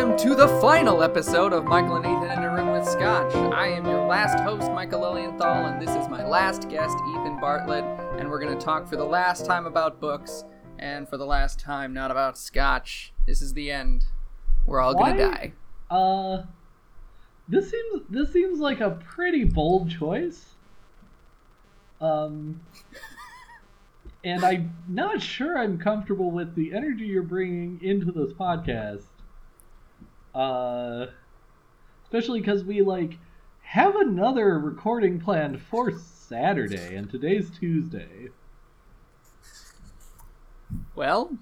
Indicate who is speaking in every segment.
Speaker 1: welcome to the final episode of Michael and Ethan in a Room with Scotch. I am your last host, Michael Lilienthal, and this is my last guest, Ethan Bartlett, and we're going to talk for the last time about books, and for the last time, not about Scotch. This is the end. We're all going to die.
Speaker 2: Uh, this seems this seems like a pretty bold choice. Um, and I'm not sure I'm comfortable with the energy you're bringing into this podcast. Uh, especially because we like have another recording planned for Saturday, and today's Tuesday.
Speaker 1: Well,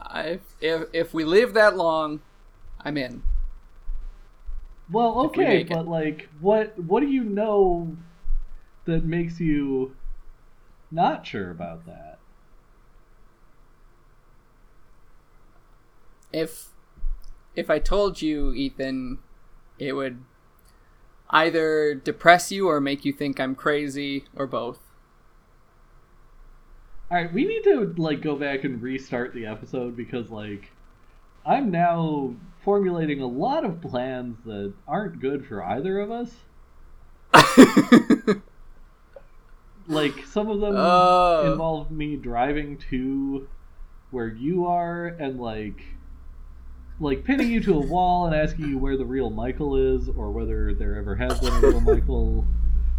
Speaker 1: I, if, if we live that long, I'm in.
Speaker 2: Well,
Speaker 1: If we
Speaker 2: okay,
Speaker 1: it.
Speaker 2: but like, what what do you know that makes you not sure about that?
Speaker 1: if if I told you, Ethan, it would either depress you or make you think I'm crazy or both.
Speaker 2: All right, we need to like go back and restart the episode because like I'm now formulating a lot of plans that aren't good for either of us. Like some of them
Speaker 1: Oh.
Speaker 2: involve me driving to where you are and like like pinning you to a wall and asking you where the real Michael is or whether there ever has been a real Michael,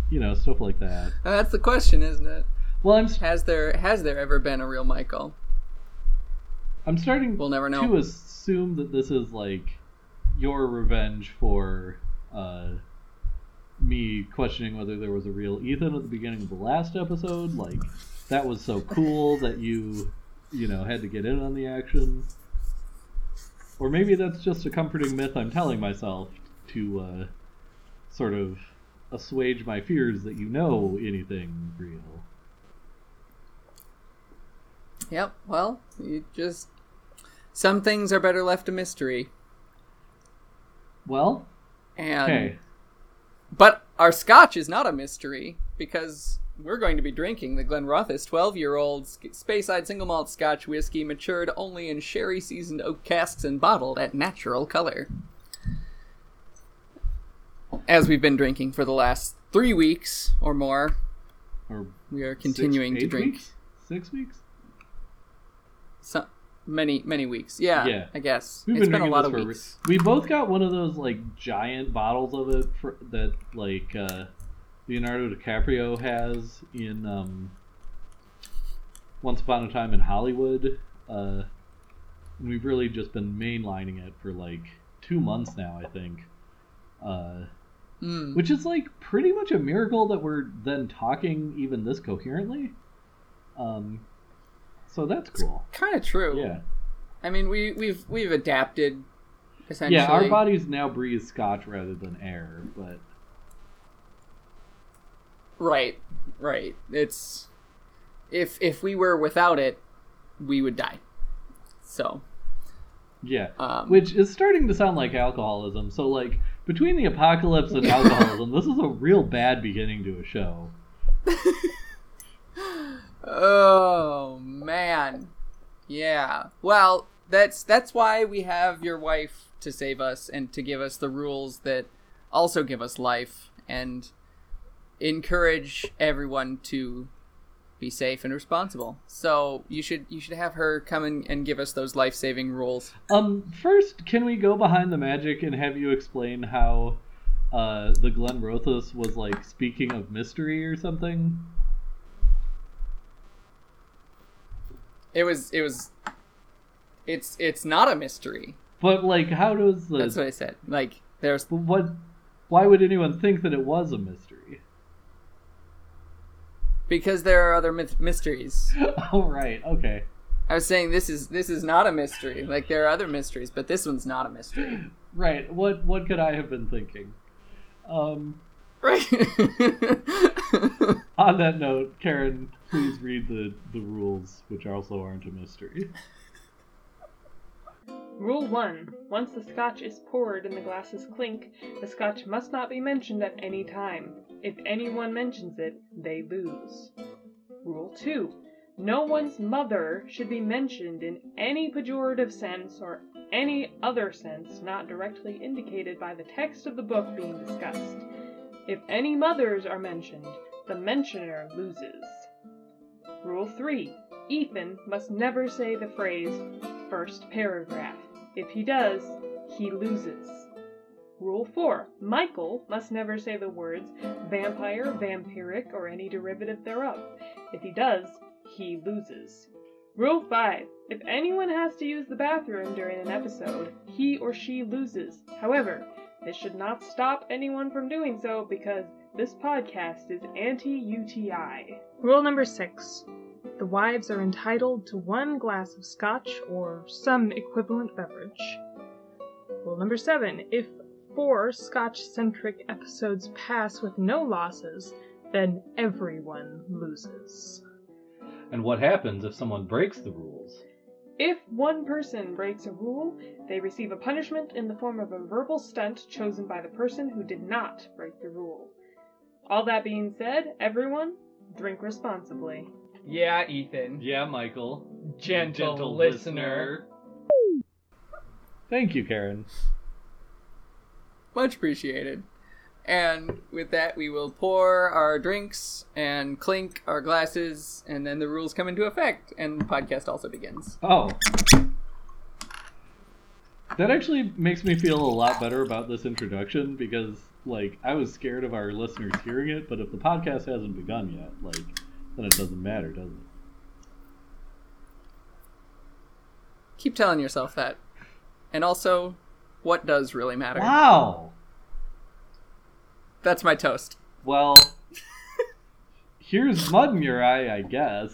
Speaker 2: you know, stuff like that.
Speaker 1: That's the question, isn't it?
Speaker 2: Well, I'm
Speaker 1: Has there has there ever been a real Michael?
Speaker 2: I'm starting
Speaker 1: We'll never know.
Speaker 2: to assume that this is like your revenge for uh, me questioning whether there was a real Ethan at the beginning of the last episode. Like that was so cool that you, you know, had to get in on the action. Or maybe that's just a comforting myth I'm telling myself to uh, sort of assuage my fears that you know anything real.
Speaker 1: Yep. Well, you just some things are better left a mystery.
Speaker 2: Well,
Speaker 1: And
Speaker 2: okay.
Speaker 1: But our scotch is not a mystery because we're going to be drinking the Glenrothes 12 year old Speyside single malt scotch whiskey matured only in sherry seasoned oak casks and bottled at natural color. As we've been drinking for the last three weeks or more,
Speaker 2: Or
Speaker 1: we are
Speaker 2: six-
Speaker 1: continuing to drink
Speaker 2: weeks? Six weeks?
Speaker 1: some many many weeks. Yeah,
Speaker 2: Yeah.
Speaker 1: I guess
Speaker 2: We've
Speaker 1: it's
Speaker 2: been,
Speaker 1: a lot of
Speaker 2: for a
Speaker 1: weeks.
Speaker 2: We both got one of those like giant bottles of it for, that like uh, Leonardo DiCaprio has in um, Once Upon a Time in Hollywood. Uh, and we've really just been mainlining it for like two months now, I think. Uh,
Speaker 1: Mm.
Speaker 2: which is like pretty much a miracle that we're then talking even this coherently. Um, so that's cool.
Speaker 1: Kind of true.
Speaker 2: Yeah.
Speaker 1: I mean, we we've we've adapted essentially.
Speaker 2: Yeah, our bodies now breathe scotch rather than air, but
Speaker 1: Right, right. It's if if we were without it, we would die. So,
Speaker 2: yeah.
Speaker 1: um,
Speaker 2: Which is starting to sound like alcoholism. So, like, between the apocalypse and alcoholism, this is a real bad beginning to a show.
Speaker 1: oh man, yeah. Well, that's that's why we have your wife to save us and to give us the rules that also give us life and encourage everyone to be safe and responsible. So you should you should have her come and, and give us those life saving rules.
Speaker 2: Um, first, can we go behind the magic and have you explain how uh, the Glenrothes was like speaking of mystery or something?
Speaker 1: It was it was it's it's not a mystery.
Speaker 2: But like, how does the
Speaker 1: That's what I said. Like there's
Speaker 2: what? Why would anyone think that it was a mystery?
Speaker 1: Because there are other myth- mysteries.
Speaker 2: oh right, okay.
Speaker 1: I was saying this is this is not a mystery. Like there are other mysteries, but this one's not a mystery.
Speaker 2: Right. What what could I have been thinking? Um,
Speaker 1: Right.
Speaker 2: on that note, Karen, please read the the rules, which also aren't a mystery.
Speaker 3: Rule 1. Once the scotch is poured and the glasses clink, the scotch must not be mentioned at any time. If anyone mentions it, they lose. Rule 2. No one's mother should be mentioned in any pejorative sense or any other sense not directly indicated by the text of the book being discussed. If any mothers are mentioned, the mentioner loses. Rule 3. Ethan must never say the phrase first paragraph. If he does, he loses. Rule 4. Michael must never say the words vampire, vampiric, or any derivative thereof. If he does, he loses. Rule 5. If anyone has to use the bathroom during an episode, he or she loses. However, this should not stop anyone from doing so because this podcast is anti UTI.
Speaker 4: Rule number six the wives are entitled to one glass of scotch or some equivalent beverage. Rule number seven if four scotch centric episodes pass with no losses, then everyone loses.
Speaker 2: And what happens if someone breaks the rules?
Speaker 3: If one person breaks a rule, they receive a punishment in the form of a verbal stunt chosen by the person who did not break the rule. All that being said, everyone, drink responsibly.
Speaker 1: Yeah, Ethan.
Speaker 2: Yeah, Michael.
Speaker 1: Gentle, listener.
Speaker 2: Thank you, Karen.
Speaker 1: Much appreciated. And with that, we will pour our drinks and clink our glasses, and then the rules come into effect, and the podcast also begins.
Speaker 2: Oh. That actually makes me feel a lot better about this introduction because, like, I was scared of our listeners hearing it, but if the podcast hasn't begun yet, like, then it doesn't matter, does it?
Speaker 1: Keep telling yourself that. And also, what does really matter?
Speaker 2: Wow!
Speaker 1: That's my toast.
Speaker 2: Well, here's mud in your eye, I guess.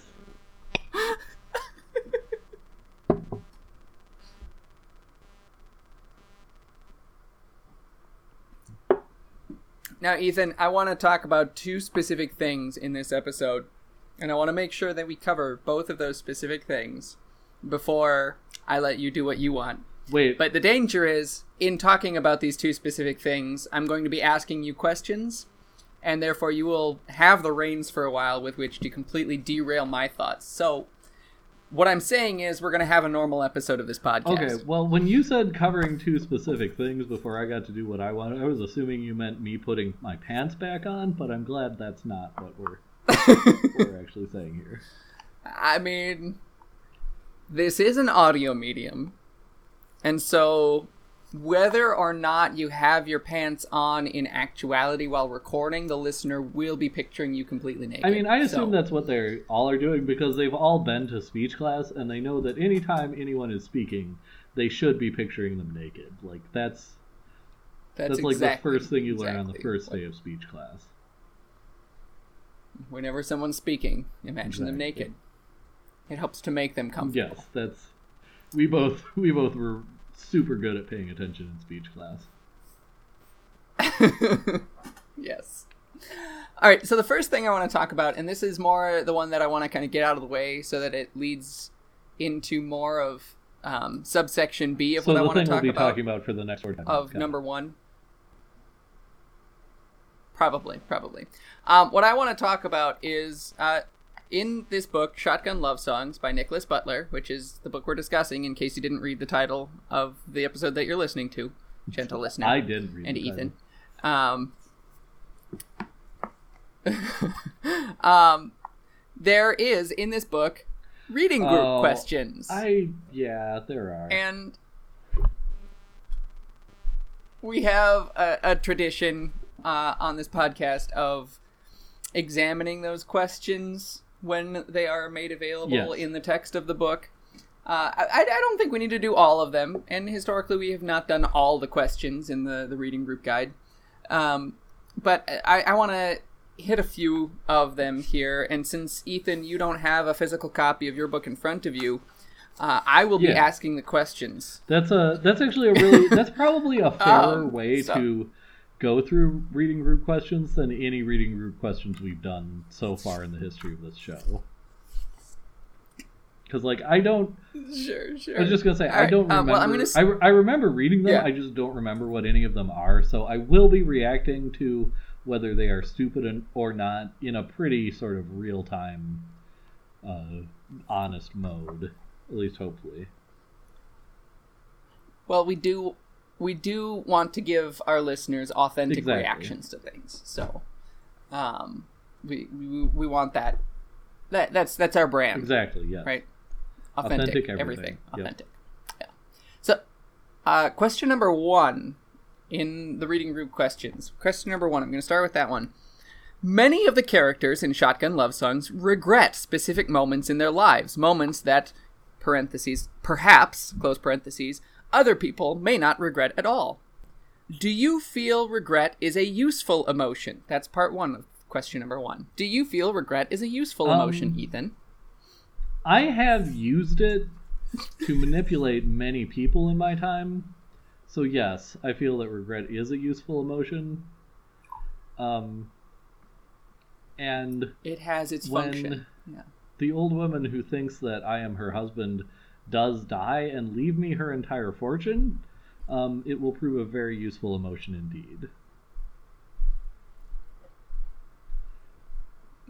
Speaker 1: Now, Ethan, I want to talk about two specific things in this episode, and I want to make sure that we cover both of those specific things before I let you do what you want.
Speaker 2: Wait,
Speaker 1: But the danger is, in talking about these two specific things, I'm going to be asking you questions, and therefore you will have the reins for a while with which to completely derail my thoughts. So, what I'm saying is, we're going to have a normal episode of this podcast.
Speaker 2: Okay, well, when you said covering two specific things before I got to do what I wanted, I was assuming you meant me putting my pants back on, but I'm glad that's not what we're, we're actually saying here.
Speaker 1: I mean, this is an audio medium. And so, whether or not you have your pants on in actuality while recording, the listener will be picturing you completely naked.
Speaker 2: I mean, I assume
Speaker 1: So-
Speaker 2: that's what they're all are doing because they've all been to speech class and they know that anytime anyone is speaking, they should be picturing them naked. Like that's
Speaker 1: that's,
Speaker 2: that's, like
Speaker 1: exactly-
Speaker 2: the first thing you learn on the first day of speech class.
Speaker 1: Whenever someone's speaking, imagine them naked. It helps to make them comfortable.
Speaker 2: Yes, that's we both we both were super good at paying attention in speech class.
Speaker 1: yes. All right, so the first thing I want to talk about, and this is more the one that I want to kind of get out of the way so that it leads into more of um, subsection B of
Speaker 2: So
Speaker 1: what I want to
Speaker 2: thing we'll be
Speaker 1: about.
Speaker 2: talking about for the next word
Speaker 1: of number one? Probably, probably. Um, what I want to talk about is uh, in this book, Shotgun Love Songs by Nickolas Butler, which is the book we're discussing. In case you didn't read the title of the episode that you're listening to, gentle listener,
Speaker 2: I did read
Speaker 1: it.
Speaker 2: and
Speaker 1: Ethan. Um, um, there is in this book reading group
Speaker 2: Oh,
Speaker 1: questions.
Speaker 2: I yeah, there are.
Speaker 1: And we have a, a tradition uh, on this podcast of examining those questions when they are made available
Speaker 2: Yes.
Speaker 1: in the text of the book. Uh, I, I don't think we need to do all of them, and historically we have not done all the questions in the, the reading group guide. Um, but I, I want to hit a few of them here, and since Ethan, you don't have a physical copy of your book in front of you, uh, I will be
Speaker 2: Yeah.
Speaker 1: asking the questions.
Speaker 2: That's a that's actually a really that's probably a fairer
Speaker 1: Um,
Speaker 2: way
Speaker 1: so-
Speaker 2: to go through reading group questions than any reading group questions we've done so far in the history of this show. Because like I don't,
Speaker 1: Sure, sure.
Speaker 2: I was just gonna say I don't
Speaker 1: um,
Speaker 2: remember.
Speaker 1: well, I'm gonna
Speaker 2: I, re- I remember reading them.
Speaker 1: Yeah.
Speaker 2: I just don't remember what any of them are. So I will be reacting to whether they are stupid or not in a pretty sort of real time, uh, honest mode. At least hopefully.
Speaker 1: Well, we do we do want to give our listeners authentic
Speaker 2: Exactly.
Speaker 1: reactions to things. So, um, we, we we want that. That that's that's our brand,
Speaker 2: Exactly. Yeah.
Speaker 1: right? Authentic,
Speaker 2: Authentic
Speaker 1: everything,
Speaker 2: everything. Yep.
Speaker 1: authentic. Yeah. So, uh, question number one in the reading group questions. Question number one. I'm going to start with that one. Many of the characters in Shotgun Love Songs regret specific moments in their lives, moments that, parentheses, perhaps, close parentheses, other people may not regret at all. Do you feel regret is a useful emotion? That's part one of question number one. Do you feel regret is a useful
Speaker 2: Um,
Speaker 1: emotion, Ethan?
Speaker 2: I have used it to manipulate many people in my time. So yes, I feel that regret is a useful emotion. Um and
Speaker 1: It has its function. Yeah.
Speaker 2: the old woman who thinks that I am her husband does die and leave me her entire fortune, um, it will prove a very useful emotion indeed.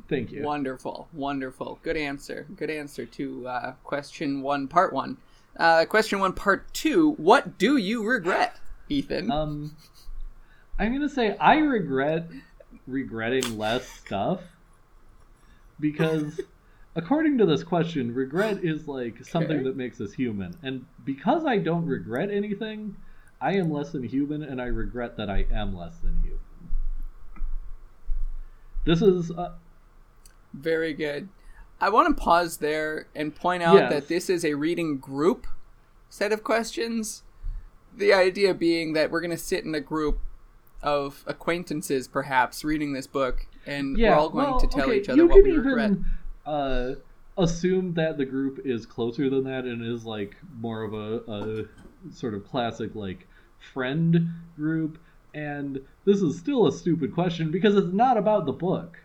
Speaker 2: Thank you.
Speaker 1: Wonderful, wonderful. Good answer. Good answer to uh, question one, part one. Uh, question one, part two. What do you regret, Ethan?
Speaker 2: Um, I'm gonna say I regret regretting less stuff because, according to this question, regret is like something
Speaker 1: Okay.
Speaker 2: that makes us human, and because I don't regret anything, I am less than human, and I regret that I am less than human. This is uh,
Speaker 1: Very good. I want to pause there and point out
Speaker 2: Yes.
Speaker 1: that this is a reading group set of questions. The idea being that we're going to sit in a group of acquaintances, perhaps, reading this book, and
Speaker 2: yeah.
Speaker 1: we're all going
Speaker 2: well,
Speaker 1: to tell
Speaker 2: okay,
Speaker 1: each other
Speaker 2: you
Speaker 1: what we
Speaker 2: even,
Speaker 1: regret.
Speaker 2: Uh, assume that the group is closer than that and is like more of a, a sort of classic like friend group. And this is still a stupid question because it's not about the book.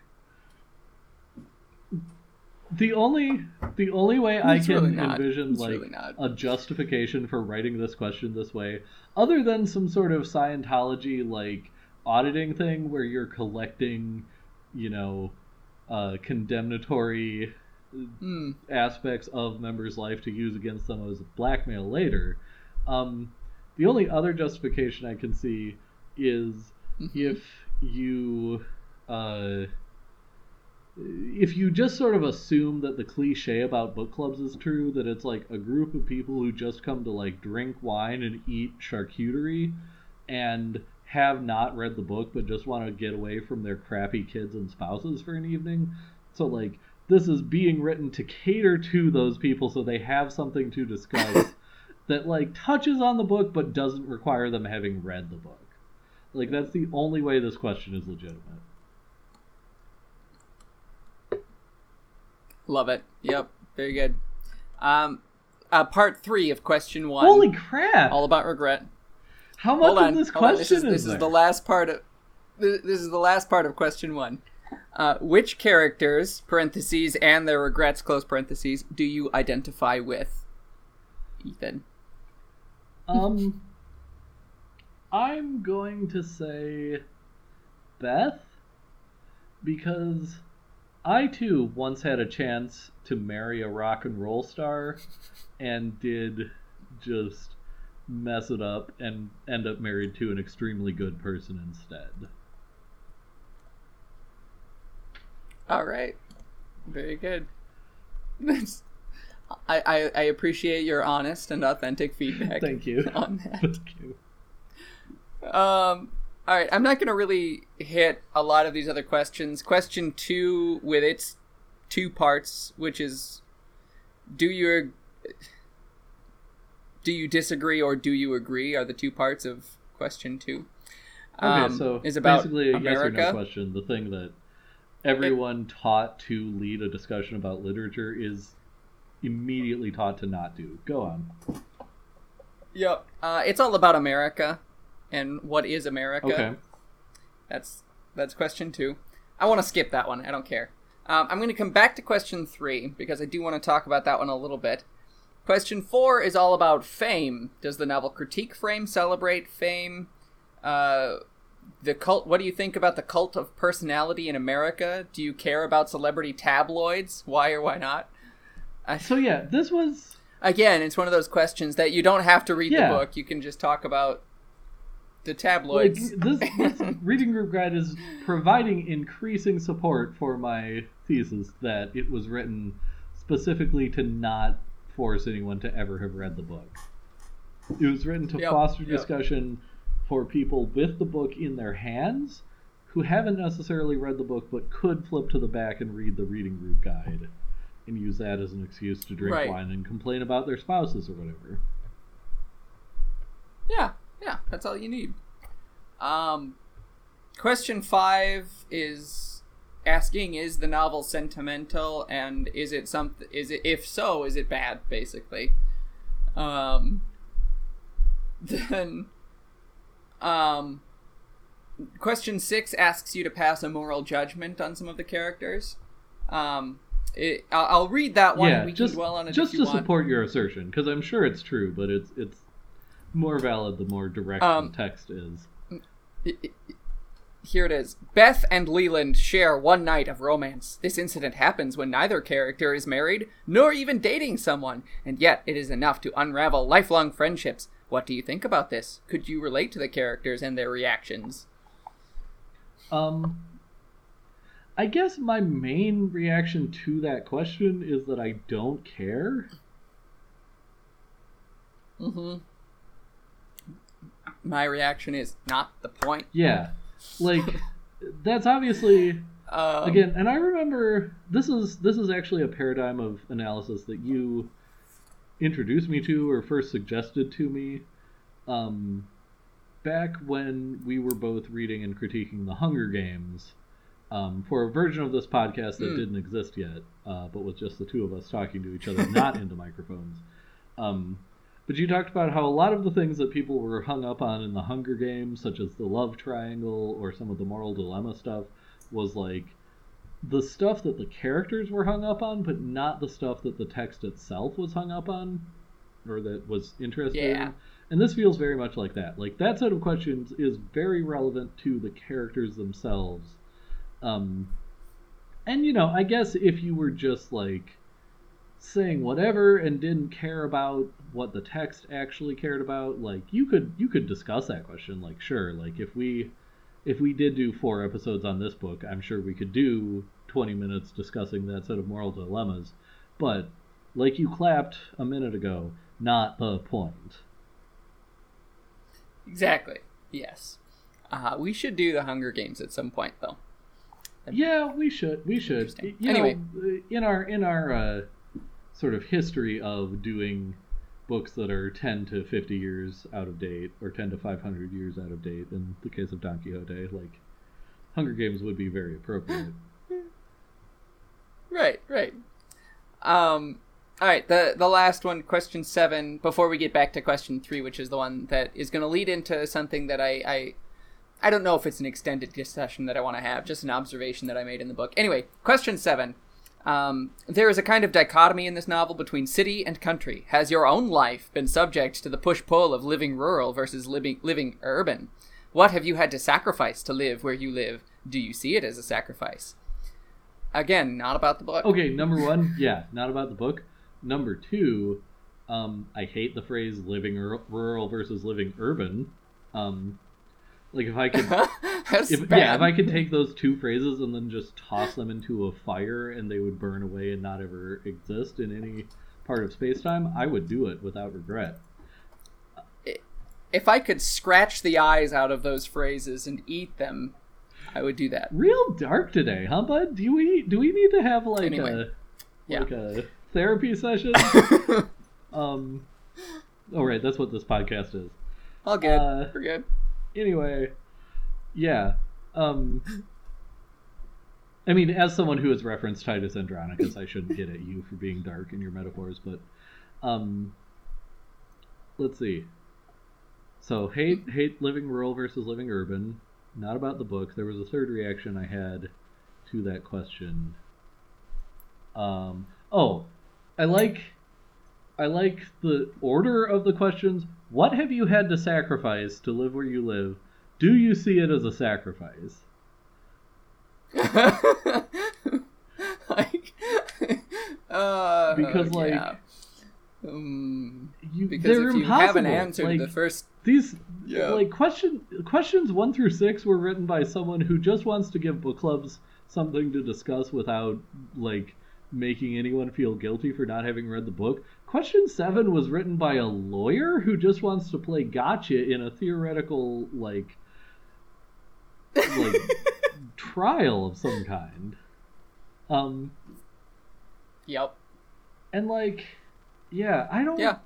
Speaker 2: The only the only way I can
Speaker 1: really
Speaker 2: envision
Speaker 1: It's
Speaker 2: like
Speaker 1: really
Speaker 2: a justification for writing this question this way, other than some sort of Scientology like auditing thing where you're collecting, you know, uh, condemnatory
Speaker 1: Hmm.
Speaker 2: aspects of members' life to use against them as blackmail later. Um, the only other justification I can see is if you uh, if you just sort of assume that the cliche about book clubs is true, that it's like a group of people who just come to like drink wine and eat charcuterie and have not read the book but just want to get away from their crappy kids and spouses for an evening. So like this is being written to cater to those people so they have something to discuss that like touches on the book but doesn't require them having read the book. Like that's the only way this question is legitimate.
Speaker 1: Love it. Yep. Very good. Um, uh, part three of question one.
Speaker 2: Holy crap!
Speaker 1: all about regret.
Speaker 2: How much
Speaker 1: Hold on.
Speaker 2: of this question
Speaker 1: This is, this
Speaker 2: is
Speaker 1: is
Speaker 2: there?
Speaker 1: the last part of this this is the last part of question one. Uh, which characters parentheses and their regrets close parentheses do you identify with? Ethan.
Speaker 2: Um, I'm going to say Beth because I too once had a chance to marry a rock and roll star and did just mess it up and end up married to an extremely good person instead.
Speaker 1: All right. Very good. I, I, I appreciate your honest and authentic feedback.
Speaker 2: Thank you.
Speaker 1: On that.
Speaker 2: Thank you.
Speaker 1: Um, all right, I'm not going to really hit a lot of these other questions. Question two, with its two parts, which is, do you do you disagree or do you agree? Are the two parts of question two.
Speaker 2: Okay,
Speaker 1: Um,
Speaker 2: so
Speaker 1: is about
Speaker 2: basically a yes or
Speaker 1: America.
Speaker 2: no question. The thing that everyone taught to lead a discussion about literature is immediately taught to not do. Go on.
Speaker 1: Yep. Uh, it's all about America and what is America.
Speaker 2: Okay.
Speaker 1: That's that's question two. I want to skip that one. I don't care. Um, I'm going to come back to question three because I do want to talk about that one a little bit. Question four is all about fame. Does the novel critique fame, celebrate fame? Uh, the cult. What do you think about the cult of personality in America? Do you care about celebrity tabloids? Why or why not? I,
Speaker 2: So yeah, this was
Speaker 1: again, it's one of those questions that you don't have to read
Speaker 2: Yeah.
Speaker 1: the book. You can just talk about the
Speaker 2: Like,
Speaker 1: tabloids.
Speaker 2: this, this reading group guide is providing increasing support for my thesis that it was written specifically to not force anyone to ever have read the book. It was written to
Speaker 1: Yep,
Speaker 2: foster
Speaker 1: yep.
Speaker 2: discussion for people with the book in their hands who haven't necessarily read the book but could flip to the back and read the reading group guide and use that as an excuse to drink
Speaker 1: Right.
Speaker 2: wine and complain about their spouses or whatever.
Speaker 1: Yeah, yeah, that's all you need. Um, question five is asking: Is the novel sentimental, and is it something? Is it if so, is it bad? Basically, um, then, um, question six asks you to pass a moral judgment on some of the characters. Um, it, I'll, I'll read that one.
Speaker 2: yeah,
Speaker 1: we
Speaker 2: just
Speaker 1: can dwell on it
Speaker 2: just
Speaker 1: you
Speaker 2: to support your assertion, because I'm sure it's true, but it's it's more valid the more direct
Speaker 1: Um,
Speaker 2: the text is.
Speaker 1: Here it is. Beth and Leland share one night of romance. This incident happens when neither character is married, nor even dating someone, and yet it is enough to unravel lifelong friendships. What do you think about this? Could you relate to the characters and their reactions?
Speaker 2: Um, I guess my main reaction to that question is that I don't care.
Speaker 1: Mm-hmm. My reaction is not the point.
Speaker 2: Yeah, like that's obviously
Speaker 1: Um,
Speaker 2: again, and I remember this is this is actually a paradigm of analysis that you introduced me to or first suggested to me um, back when we were both reading and critiquing the Hunger Games um, for a version of this podcast that
Speaker 1: Hmm.
Speaker 2: didn't exist yet, uh, but was just the two of us talking to each other, not into microphones. Um, but you talked about how a lot of the things that people were hung up on in the Hunger Games, such as the love triangle or some of the moral dilemma stuff, was like the stuff that the characters were hung up on, but not the stuff that the text itself was hung up on or that was interested
Speaker 1: Yeah.
Speaker 2: in. And this feels very much like that. Like that set of questions is very relevant to the characters themselves. Um, and you know, I guess if you were just like saying whatever and didn't care about what the text actually cared about, like you could you could discuss that question. Like sure, like if we if we did do four episodes on this book, I'm sure we could do 20 minutes discussing that set of moral dilemmas. But like you clapped a minute ago, not the point.
Speaker 1: exactly. Yes. Uh, we should do the Hunger Games at some point, though.
Speaker 2: Yeah, we should. We should. You
Speaker 1: Anyway.
Speaker 2: know, in our in our uh, sort of history of doing books that are 10 to 50 years out of date or 10 to 500 years out of date in the case of Don Quixote, like Hunger Games would be very appropriate.
Speaker 1: Right, right. Um, all right, the the last one, question seven. Before we get back to question three, which is the one that is going to lead into something that I, I I don't know if it's an extended discussion that I want to have, just an observation that I made in the book. Anyway, question seven. Um, there is a kind of dichotomy in this novel between city and country. Has your own life been subject to the push pull of living rural versus living living urban? What have you had to sacrifice to live where you live? Do you see it as a sacrifice? Again, not about the book.
Speaker 2: Okay, number one, yeah, not about the book. Number two, um, I hate the phrase "living ur- rural versus living urban." Um, like if I could, if, yeah, if I could take those two phrases and then just toss them into a fire and they would burn away and not ever exist in any part of space time, I would do it without regret.
Speaker 1: if I could scratch the eyes out of those phrases and eat them, I would do that.
Speaker 2: Real dark today, huh, bud? Do we do we need to have like
Speaker 1: Anyway,
Speaker 2: a
Speaker 1: yeah.
Speaker 2: like a therapy session? um, oh right, that's what this podcast is.
Speaker 1: All good.
Speaker 2: Uh,
Speaker 1: We're good.
Speaker 2: Anyway, yeah. Um, I mean, as someone who has referenced Titus Andronicus, I shouldn't get at you for being dark in your metaphors, but um, let's see. So hate hate living rural versus living urban. Not about the book. There was a third reaction I had to that question. Um, oh, I like I like the order of the questions. What have you had to sacrifice to live where you live? Do you see it as a sacrifice?
Speaker 1: like, uh,
Speaker 2: Because, like,
Speaker 1: yeah. Um,
Speaker 2: You,
Speaker 1: because
Speaker 2: they're
Speaker 1: if you
Speaker 2: impossible.
Speaker 1: haven't answered
Speaker 2: like,
Speaker 1: the first,
Speaker 2: these
Speaker 1: Yeah.
Speaker 2: like question questions one through six were written by someone who just wants to give book clubs something to discuss without like making anyone feel guilty for not having read the book. Question seven was written by a lawyer who just wants to play gotcha in a theoretical like like trial of some kind. Um
Speaker 1: yep,
Speaker 2: and like yeah, I don't
Speaker 1: yeah,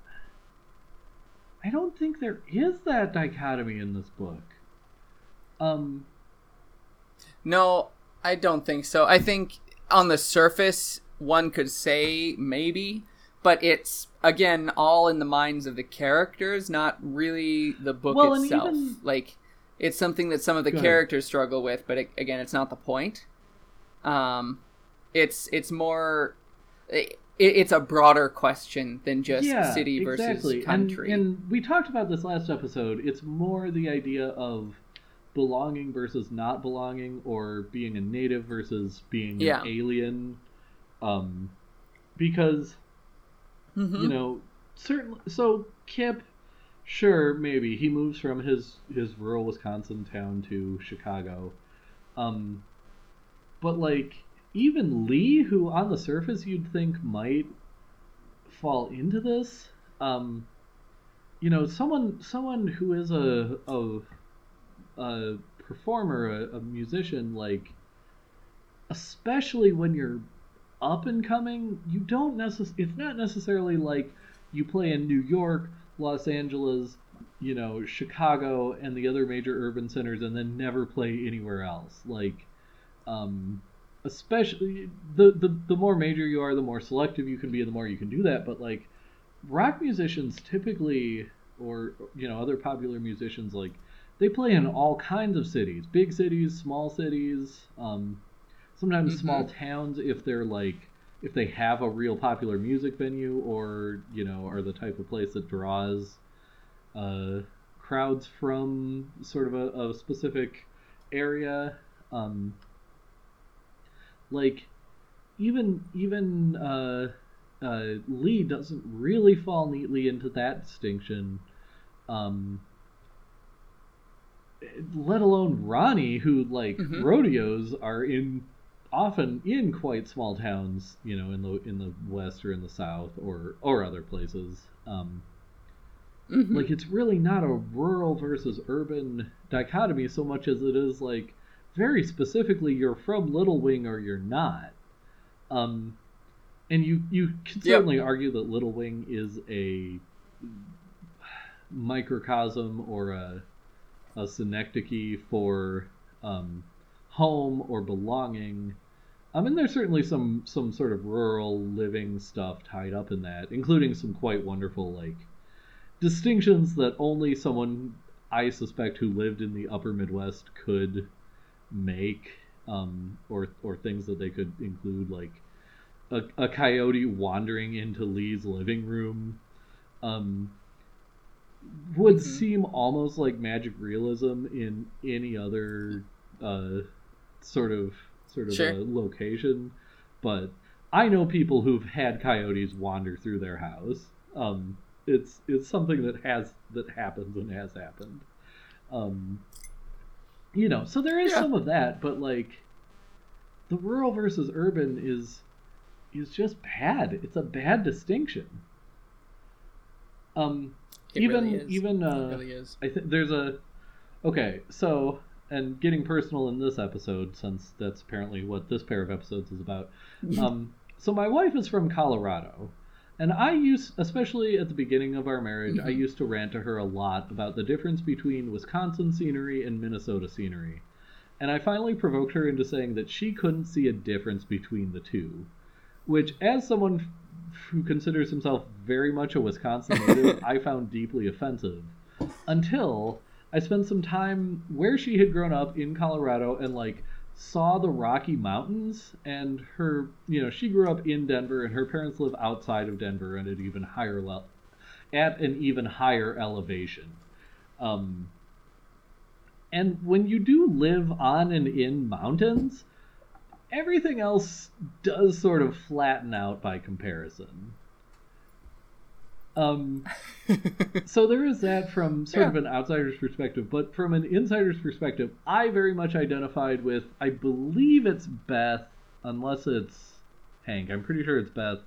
Speaker 2: I don't think there is that dichotomy in this book. Um
Speaker 1: no, I don't think so. I think on the surface, one could say maybe, but it's again all in the minds of the characters, not really the book
Speaker 2: Well,
Speaker 1: itself.
Speaker 2: even-
Speaker 1: Like, it's something that some of the
Speaker 2: Go ahead.
Speaker 1: characters struggle with, but it, again, it's not the point. Um, it's it's more. It, it's a broader question than just city versus
Speaker 2: exactly.
Speaker 1: country.
Speaker 2: And, and we talked about this last episode. It's more the idea of belonging versus not belonging, or being a native versus being
Speaker 1: Yeah.
Speaker 2: an alien. Um, because
Speaker 1: Mhm.
Speaker 2: you know, certainly. So Kip, sure, maybe he moves from his his rural Wisconsin town to Chicago, um, but like even Lee, who on the surface you'd think might fall into this, um, you know, someone someone who is a a, a performer, a, a musician, like especially when you're up and coming, you don't necessarily. It's not necessarily like you play in New York, Los Angeles, you know, Chicago and the other major urban centers and then never play anywhere else. Like um especially the, the the more major you are, the more selective you can be and the more you can do that, but like rock musicians typically or you know, other popular musicians like they play in all kinds of cities, big cities, small cities, um sometimes
Speaker 1: Mhm.
Speaker 2: small towns if they're like if they have a real popular music venue or you know are the type of place that draws uh, crowds from sort of a, a specific area um, like even even uh, uh, Lee doesn't really fall neatly into that distinction um, let alone Ronnie who like
Speaker 1: Mhm.
Speaker 2: rodeos are in often in quite small towns, you know, in the in the west or in the south or or other places. Um,
Speaker 1: Mhm.
Speaker 2: like it's really not a rural versus urban dichotomy so much as it is like very specifically you're from Little Wing or you're not. Um, and you you can
Speaker 1: Yep.
Speaker 2: certainly argue that Little Wing is a microcosm or a a synecdoche for um, home or belonging. I mean, there's certainly some some sort of rural living stuff tied up in that, including some quite wonderful like distinctions that only someone I suspect who lived in the Upper Midwest could make, um, or or things that they could include, like a, a coyote wandering into Lee's living room. Um, would
Speaker 1: Mhm.
Speaker 2: seem almost like magic realism in any other uh, sort of sort of
Speaker 1: Sure.
Speaker 2: uh, location, but I know people who've had coyotes wander through their house. Um, it's it's something that has that happens and has happened. Um, you know, so there is
Speaker 1: Yeah.
Speaker 2: some of that, but like the rural versus urban is is just bad. It's a bad distinction. Um,
Speaker 1: It
Speaker 2: even
Speaker 1: really is.
Speaker 2: even uh,
Speaker 1: really.
Speaker 2: I think there's a okay. So and getting personal in this episode, since that's apparently what this pair of episodes is about. um, so my wife is from Colorado, and I used, especially at the beginning of our marriage, I
Speaker 1: Mhm.
Speaker 2: used to rant to her a lot about the difference between Wisconsin scenery and Minnesota scenery. And I finally provoked her into saying that she couldn't see a difference between the two. Which, as someone who considers himself very much a Wisconsin native, I found deeply offensive. Until I spent some time where she had grown up in Colorado and like saw the Rocky Mountains and her, you know, she grew up in Denver and her parents live outside of Denver and at even higher level at an even higher elevation. Um and when you do live on and in mountains, everything else does sort of flatten out by comparison. Um, so there is that from sort of an outsider's perspective, but from an insider's perspective, I very much identified with. I believe it's Beth, unless it's Hank. I'm pretty sure it's Beth,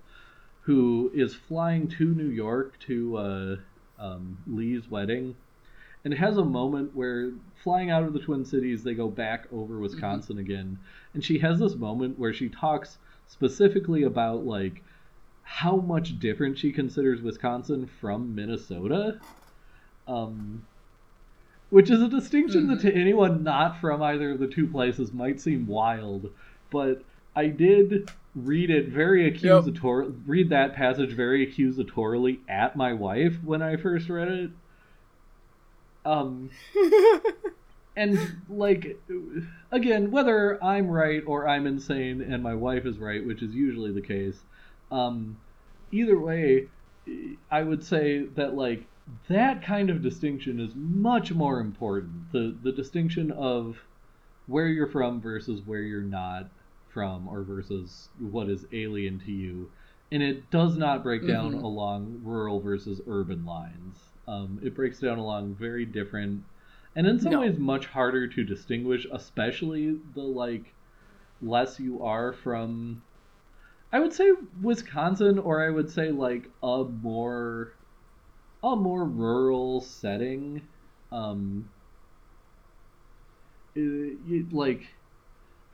Speaker 2: who is flying to New York to uh, um, Lee's wedding, and has a moment where flying out of the Twin Cities, they go back over Wisconsin again, and she has this moment where she talks specifically about like how much different she considers Wisconsin from Minnesota. Um, which is a distinction that to anyone not from either of the two places might seem wild, but I did read it very accusator read that passage very accusatorily at my wife when I first read it. Um and like again whether i'm right or i'm insane and my wife is right which is usually the case um either way i would say that like that kind of distinction is much more important the the distinction of where you're from versus where you're not from or versus what is alien to you and it does not break down
Speaker 1: Mhm.
Speaker 2: along rural versus urban lines um, it breaks down along very different and in some
Speaker 1: No.
Speaker 2: ways much harder to distinguish especially the like less you are from i would say wisconsin or i would say like a more a more rural setting um like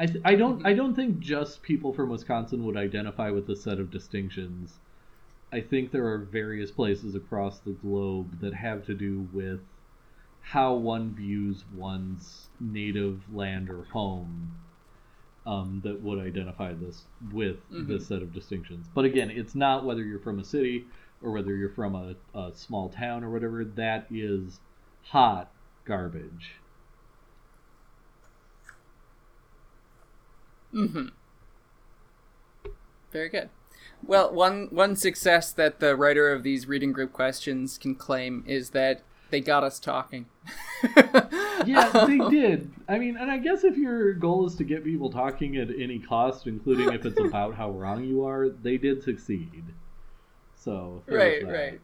Speaker 2: I, I don't I don't think just people from Wisconsin would identify with this set of distinctions. I think there are various places across the globe that have to do with how one views one's native land or home um, that would identify this with
Speaker 1: Mhm.
Speaker 2: this set of distinctions. But again, it's not whether you're from a city or whether you're from a, a small town or whatever. That is hot garbage.
Speaker 1: Mm-hmm. Very good. Well, one one success that the writer of these reading group questions can claim is that they got us talking.
Speaker 2: Yeah, they did. I mean, and I guess if your goal is to get people talking at any cost, including if it's about how wrong you are, they did succeed. So
Speaker 1: Right, right.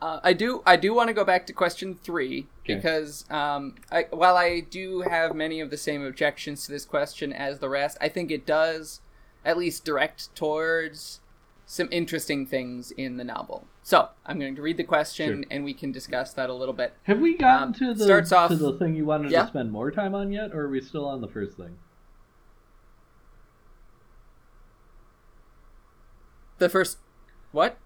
Speaker 1: Uh, I do. I do want to go back to question three
Speaker 2: Okay.
Speaker 1: because um, I, while I do have many of the same objections to this question as the rest, I think it does at least direct towards some interesting things in the novel. So I'm going to read the question
Speaker 2: Sure.
Speaker 1: and we can discuss that a little bit.
Speaker 2: Have we gotten
Speaker 1: Um,
Speaker 2: to the
Speaker 1: starts off-
Speaker 2: to the thing you wanted
Speaker 1: Yeah.
Speaker 2: to spend more time on yet, or are we still on the first thing?
Speaker 1: The first, what?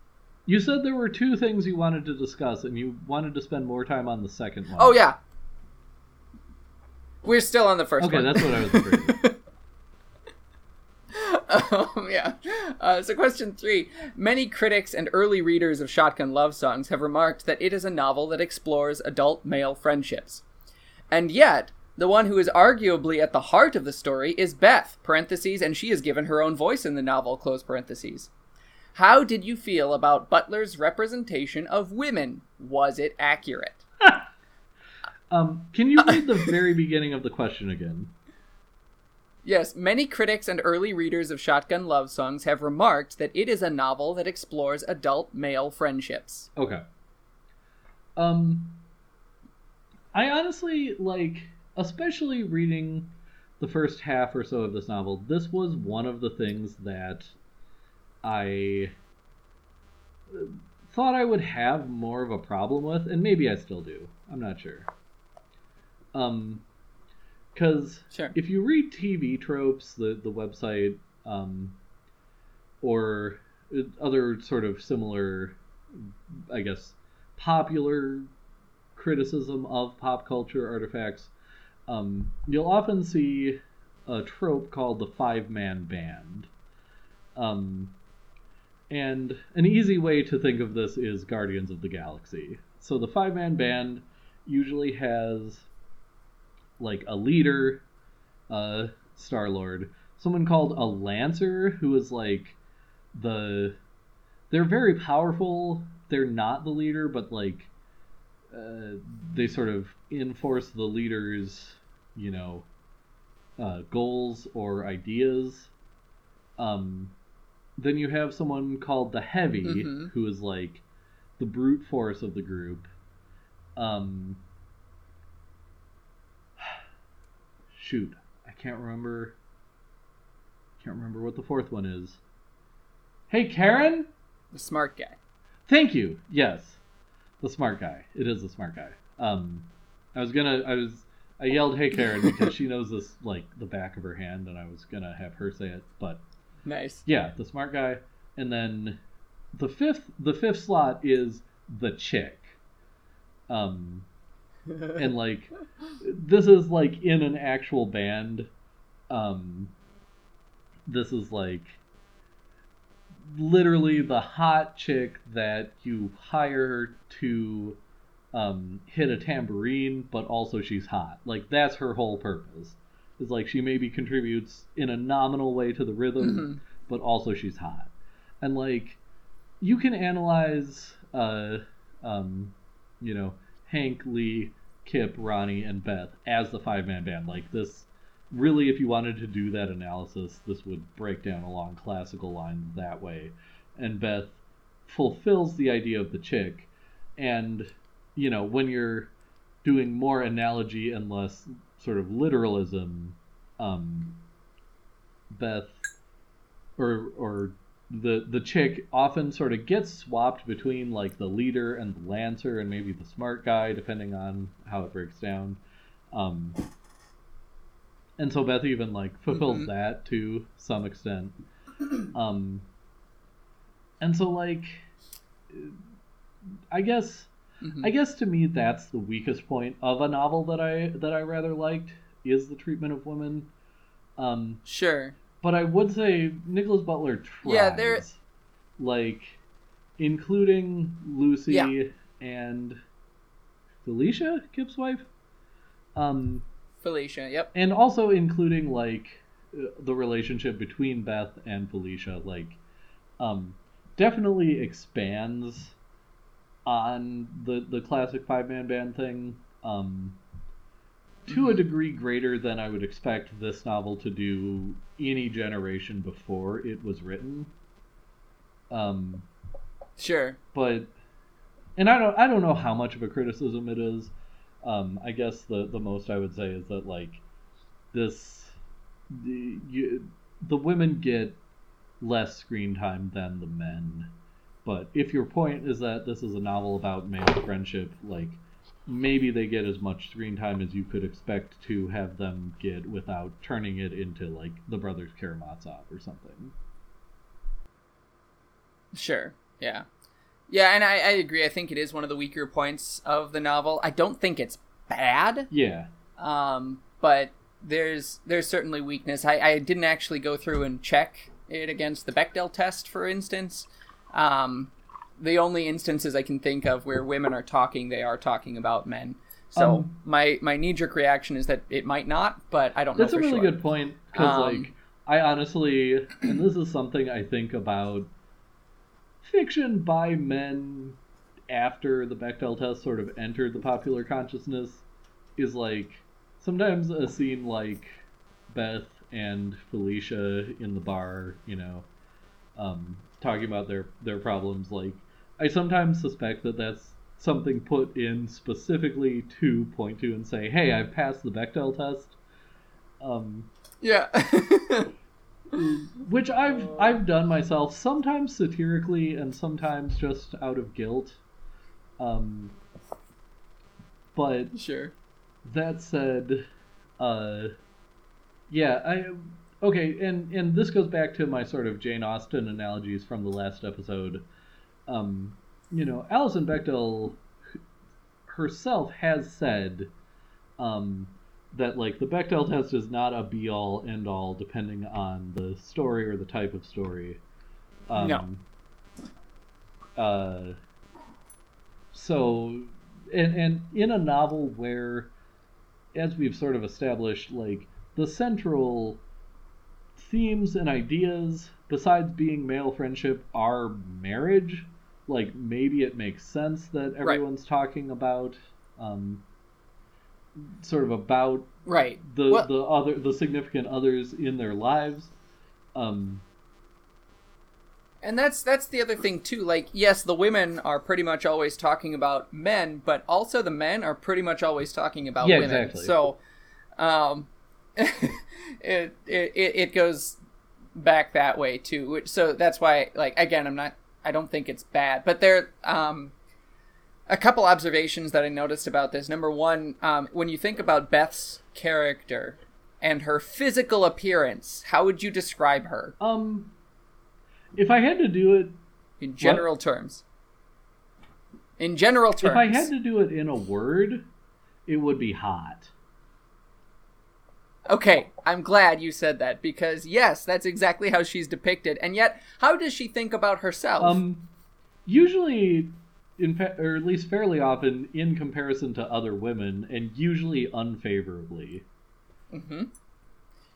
Speaker 2: You said there were two things you wanted to discuss, and you wanted to spend more time on the second one.
Speaker 1: Oh yeah, we're still on the first
Speaker 2: Okay,
Speaker 1: one.
Speaker 2: that's what I was.
Speaker 1: um, yeah. Uh, so, question three. Many critics and early readers of Shotgun Love Songs have remarked that it is a novel that explores adult male friendships. And yet, the one who is arguably at the heart of the story is Beth, parentheses, and she is given her own voice in the novel, close parentheses. How did you feel about Butler's representation of women? Was it accurate?
Speaker 2: Um, can you read the very beginning of the question again?
Speaker 1: Yes, many critics and early readers of Shotgun Love Songs have remarked that it is a novel that explores adult male friendships.
Speaker 2: Okay. Um I honestly like especially reading the first half or so of this novel, this was one of the things that I uh, thought I would have more of a problem with, and maybe I still do. I'm not sure. Um cuz
Speaker 1: Sure.
Speaker 2: if you read TV tropes, the the website, um, or other sort of similar, I guess, popular criticism of pop culture artifacts, um, you'll often see a trope called the five man band. Um, and an easy way to think of this is Guardians of the Galaxy. So the five man band usually has like a leader, uh, Star Lord, someone called a Lancer, who is like the. They're very powerful. They're not the leader, but like uh, they sort of enforce the leader's, you know, uh, goals or ideas. Um, then you have someone called the Heavy,
Speaker 1: Mhm.
Speaker 2: who is like the brute force of the group. Um, shoot, I can't remember. Can't remember what the fourth one is. Hey, Karen.
Speaker 1: The smart guy.
Speaker 2: Thank you. Yes, the smart guy. It is the smart guy. Um, I was gonna. I was. I yelled, "Hey, Karen," because she knows this like the back of her hand, and I was gonna have her say it. But
Speaker 1: Nice.
Speaker 2: yeah, the smart guy, and then the fifth. The fifth slot is the chick. Um, and like this is like in an actual band um this is like literally the hot chick that you hire to um hit a tambourine but also she's hot. Like that's her whole purpose. Is like she maybe contributes in a nominal way to the rhythm but also she's hot. And like you can analyze uh um you know hank lee Kip, Ronnie, and Beth as the five man band. Like this, really, if you wanted to do that analysis, this would break down along classical lines that way. And Beth fulfills the idea of the chick. And, you know, when you're doing more analogy and less sort of literalism, um, Beth or or the the chick often sort of gets swapped between like the leader and the lancer and maybe the smart guy depending on how it breaks down um and so beth even like fulfills
Speaker 1: Mhm.
Speaker 2: that to some extent um and so like i guess
Speaker 1: Mhm.
Speaker 2: i guess to me that's the weakest point of a novel that i that i rather liked is the treatment of women um
Speaker 1: Sure.
Speaker 2: But I would say Nickolas Butler tries.
Speaker 1: Yeah, there-
Speaker 2: like including Lucy
Speaker 1: Yeah.
Speaker 2: and Felicia, Kip's wife. Um,
Speaker 1: Felicia. Yep.
Speaker 2: and also including like the relationship between Beth and Felicia, like um, definitely expands on the the classic five man band thing. Um, to a degree greater than I would expect this novel to do any generation before it was written. Um,
Speaker 1: Sure.
Speaker 2: but and I don't I don't know how much of a criticism it is. Um, I guess the the most I would say is that like this the you, the women get less screen time than the men. But if your point is that this is a novel about male friendship, like maybe they get as much screen time as you could expect to have them get without turning it into like the brothers Karamazov or something.
Speaker 1: Sure. Yeah. Yeah, and I, I agree. I think it is one of the weaker points of the novel. I don't think it's bad,
Speaker 2: Yeah.
Speaker 1: um, but there's there's certainly weakness. I, I didn't actually go through and check it against the Bechdel test, for instance. Um, the only instances I can think of where women are talking, they are talking about men. So
Speaker 2: Um,
Speaker 1: my my knee jerk reaction is that it might not, but I don't know.
Speaker 2: That's
Speaker 1: know
Speaker 2: a really
Speaker 1: sure.
Speaker 2: good point because,
Speaker 1: Um,
Speaker 2: like, I honestly, and this is something I think about fiction by men after the Bechdel test sort of entered the popular consciousness, is like sometimes a scene like Beth and Felicia in the bar, you know, um, talking about their their problems. Like, I sometimes suspect that that's something put in specifically to point to and say, "Hey, I've passed the Bechdel test." Um,
Speaker 1: Yeah.
Speaker 2: which I've I've done myself, sometimes satirically and sometimes just out of guilt. Um, but
Speaker 1: sure.
Speaker 2: that said, uh, yeah, I okay, and and this goes back to my sort of Jane Austen analogies from the last episode. Um, you know, Alison Bechdel herself has said um, that like the Bechdel test is not a be all end all depending on the story or the type of story. Um,
Speaker 1: No.
Speaker 2: Uh, so, and and in a novel where, as we've sort of established, like the central themes and ideas, besides being male friendship, are marriage. Like maybe it makes sense that everyone's talking about, um, sort of about
Speaker 1: Right.
Speaker 2: the
Speaker 1: Well-
Speaker 2: the other the significant others in their lives. Um,
Speaker 1: and that's that's the other thing too like yes the women are pretty much always talking about men but also the men are pretty much always talking about
Speaker 2: Yeah,
Speaker 1: women
Speaker 2: exactly.
Speaker 1: so um it, it it it goes back that way too which so that's why like again i'm not i don't think it's bad but there um a couple observations that i noticed about this number one um when you think about beth's character and her physical appearance how would you describe her
Speaker 2: Um, if I had to do it,
Speaker 1: in general terms. In general terms.
Speaker 2: if I had to do it in a word, it would be hot.
Speaker 1: Okay, I'm glad you said that because yes, that's exactly how she's depicted. And yet, how does she think about herself?
Speaker 2: Um, usually, in fa- or at least fairly often, in comparison to other women, and usually unfavorably.
Speaker 1: hmm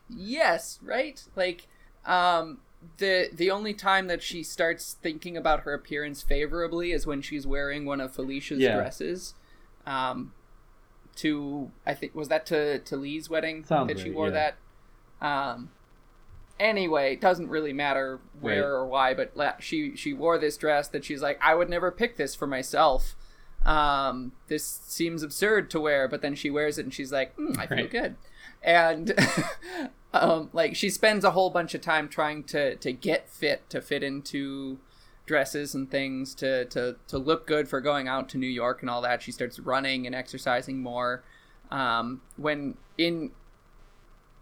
Speaker 1: Yes, right? Like um the the only time that she starts thinking about her appearance favorably is when she's wearing one of Felicia's
Speaker 2: Yeah.
Speaker 1: dresses. Um to I think was that to to Lee's wedding
Speaker 2: Sounds
Speaker 1: that she wore
Speaker 2: yeah.
Speaker 1: that. Um anyway, it doesn't really matter where
Speaker 2: Right.
Speaker 1: or why, but la- she she wore this dress that she's like I would never pick this for myself. Um this seems absurd to wear, but then she wears it and she's like, mm, I feel
Speaker 2: Right.
Speaker 1: good. And um like she spends a whole bunch of time trying to to get fit to fit into dresses and things to to to look good for going out to New York and all that. She starts running and exercising more. Um, when in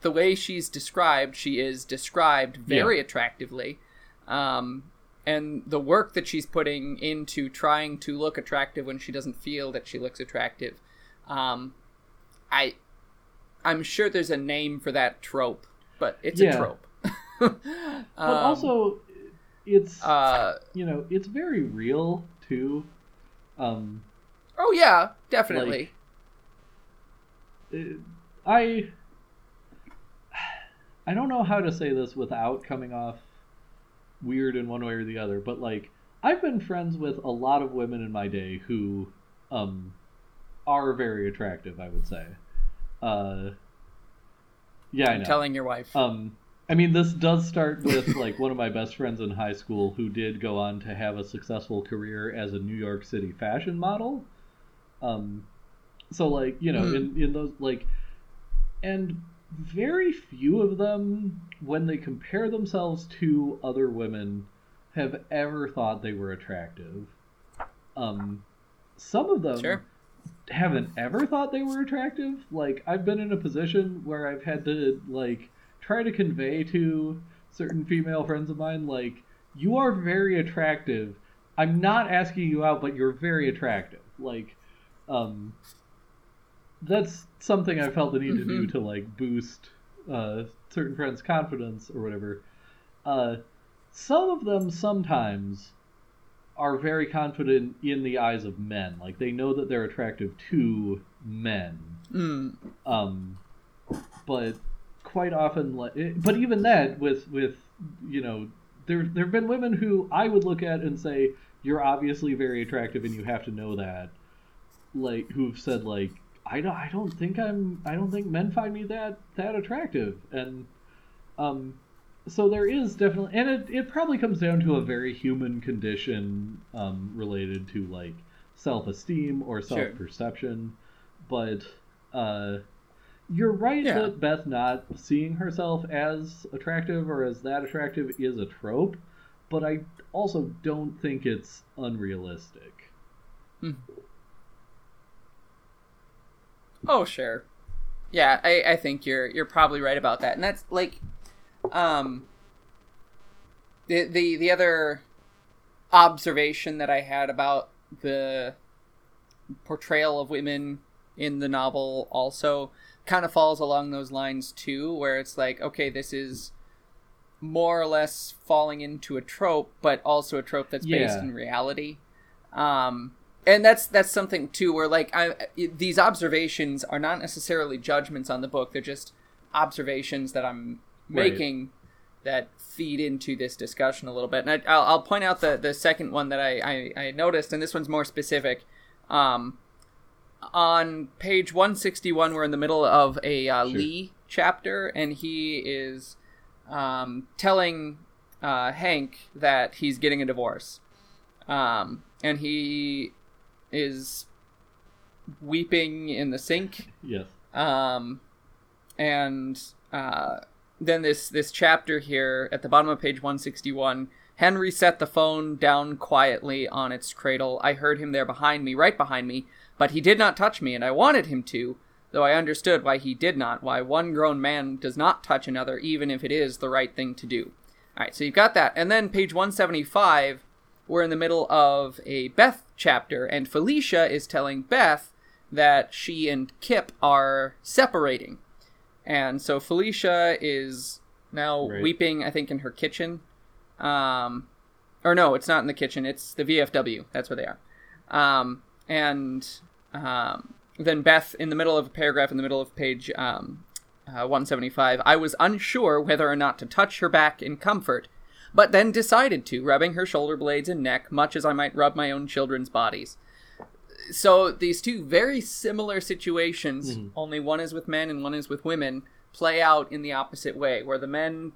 Speaker 1: the way she's described, she is described very attractively. Um, and the work that she's putting into trying to look attractive when she doesn't feel that she looks attractive. Um, I I'm sure there's a name for that trope, but it's
Speaker 2: Yeah.
Speaker 1: a trope.
Speaker 2: But
Speaker 1: Um,
Speaker 2: also, it's
Speaker 1: uh,
Speaker 2: you know it's very real too. Um,
Speaker 1: oh yeah, definitely.
Speaker 2: it- I I don't know how to say this without coming off weird in one way or the other, but like I've been friends with a lot of women in my day who um are very attractive, I would say. Uh yeah, I
Speaker 1: I'm telling your wife.
Speaker 2: Um, I mean, this does start with like one of my best friends in high school who did go on to have a successful career as a New York City fashion model. Um, so like you know,
Speaker 1: Hmm.
Speaker 2: in in those like, and very few of them, when they compare themselves to other women, have ever thought they were attractive. Um, some of them
Speaker 1: Sure.
Speaker 2: haven't ever thought they were attractive. Like I've been in a position where I've had to like try to convey to certain female friends of mine like you are very attractive. I'm not asking you out, but you're very attractive. Like um that's something I felt the need to do to like boost uh certain friends' confidence or whatever. Uh some of them sometimes are very confident in the eyes of men. Like they know that they're attractive to men.
Speaker 1: Mm,
Speaker 2: Um, but quite often, like, it- but even that with with you know, there there have been women who I would look at and say you're obviously very attractive and you have to know that. Like who've said like I don't I don't think I'm I don't think men find me that that attractive. And um so there is definitely and it, it probably comes down to a very human condition um, related to like self-esteem or self-perception. But uh, you're right
Speaker 1: Yeah.
Speaker 2: that beth not seeing herself as attractive or as that attractive is a trope but i also don't think it's unrealistic
Speaker 1: Oh sure. Yeah, I, I think you're you're probably right about that. And that's like um the the the other observation that I had about the portrayal of women in the novel also kind of falls along those lines too, where it's like, okay, this is more or less falling into a trope, but also a trope that's based in reality. Um, and that's that's something too, where like I, these observations are not necessarily judgments on the book; they're just observations that I'm
Speaker 2: Right.
Speaker 1: making that feed into this discussion a little bit. And I, I'll, I'll point out the the second one that I, I, I noticed, and this one's more specific. Um, on page 161 we're in the middle of a uh,
Speaker 2: Sure.
Speaker 1: lee chapter and he is um, telling uh, Hank that he's getting a divorce, um, and he is weeping in the sink.
Speaker 2: Yes.
Speaker 1: Um, and uh, then this this chapter here at the bottom of page 161 henry set the phone down quietly on its cradle i heard him there behind me right behind me but he did not touch me and i wanted him to though i understood why he did not why one grown man does not touch another even if it is the right thing to do all right so you've got that and then page 175 we're in the middle of a beth chapter and felicia is telling beth that she and kip are separating and so Felicia is now
Speaker 2: Right.
Speaker 1: weeping, I think, in her kitchen. Um, or no, it's not in the kitchen. It's the VFW. That's where they are. Um, and um, then Beth, in the middle of a paragraph, in the middle of page um, uh, 175, I was unsure whether or not to touch her back in comfort, but then decided to, rubbing her shoulder blades and neck, much as I might rub my own children's bodies so these two very similar situations, only one is with men and one is with women, play out in the opposite way, where the men,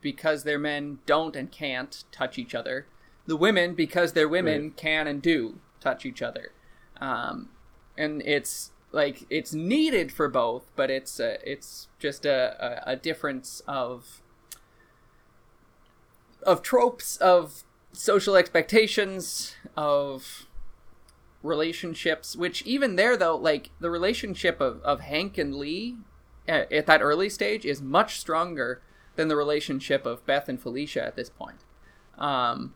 Speaker 1: because they're men, don't and can't touch each other. The women, because they're women,
Speaker 2: Right.
Speaker 1: can and do touch each other. Um, and it's like it's needed for both, but it's a, it's just a, a, a difference of of tropes of social expectations of relationships which even there though like the relationship of, of hank and lee at, at that early stage is much stronger than the relationship of beth and felicia at this point. Um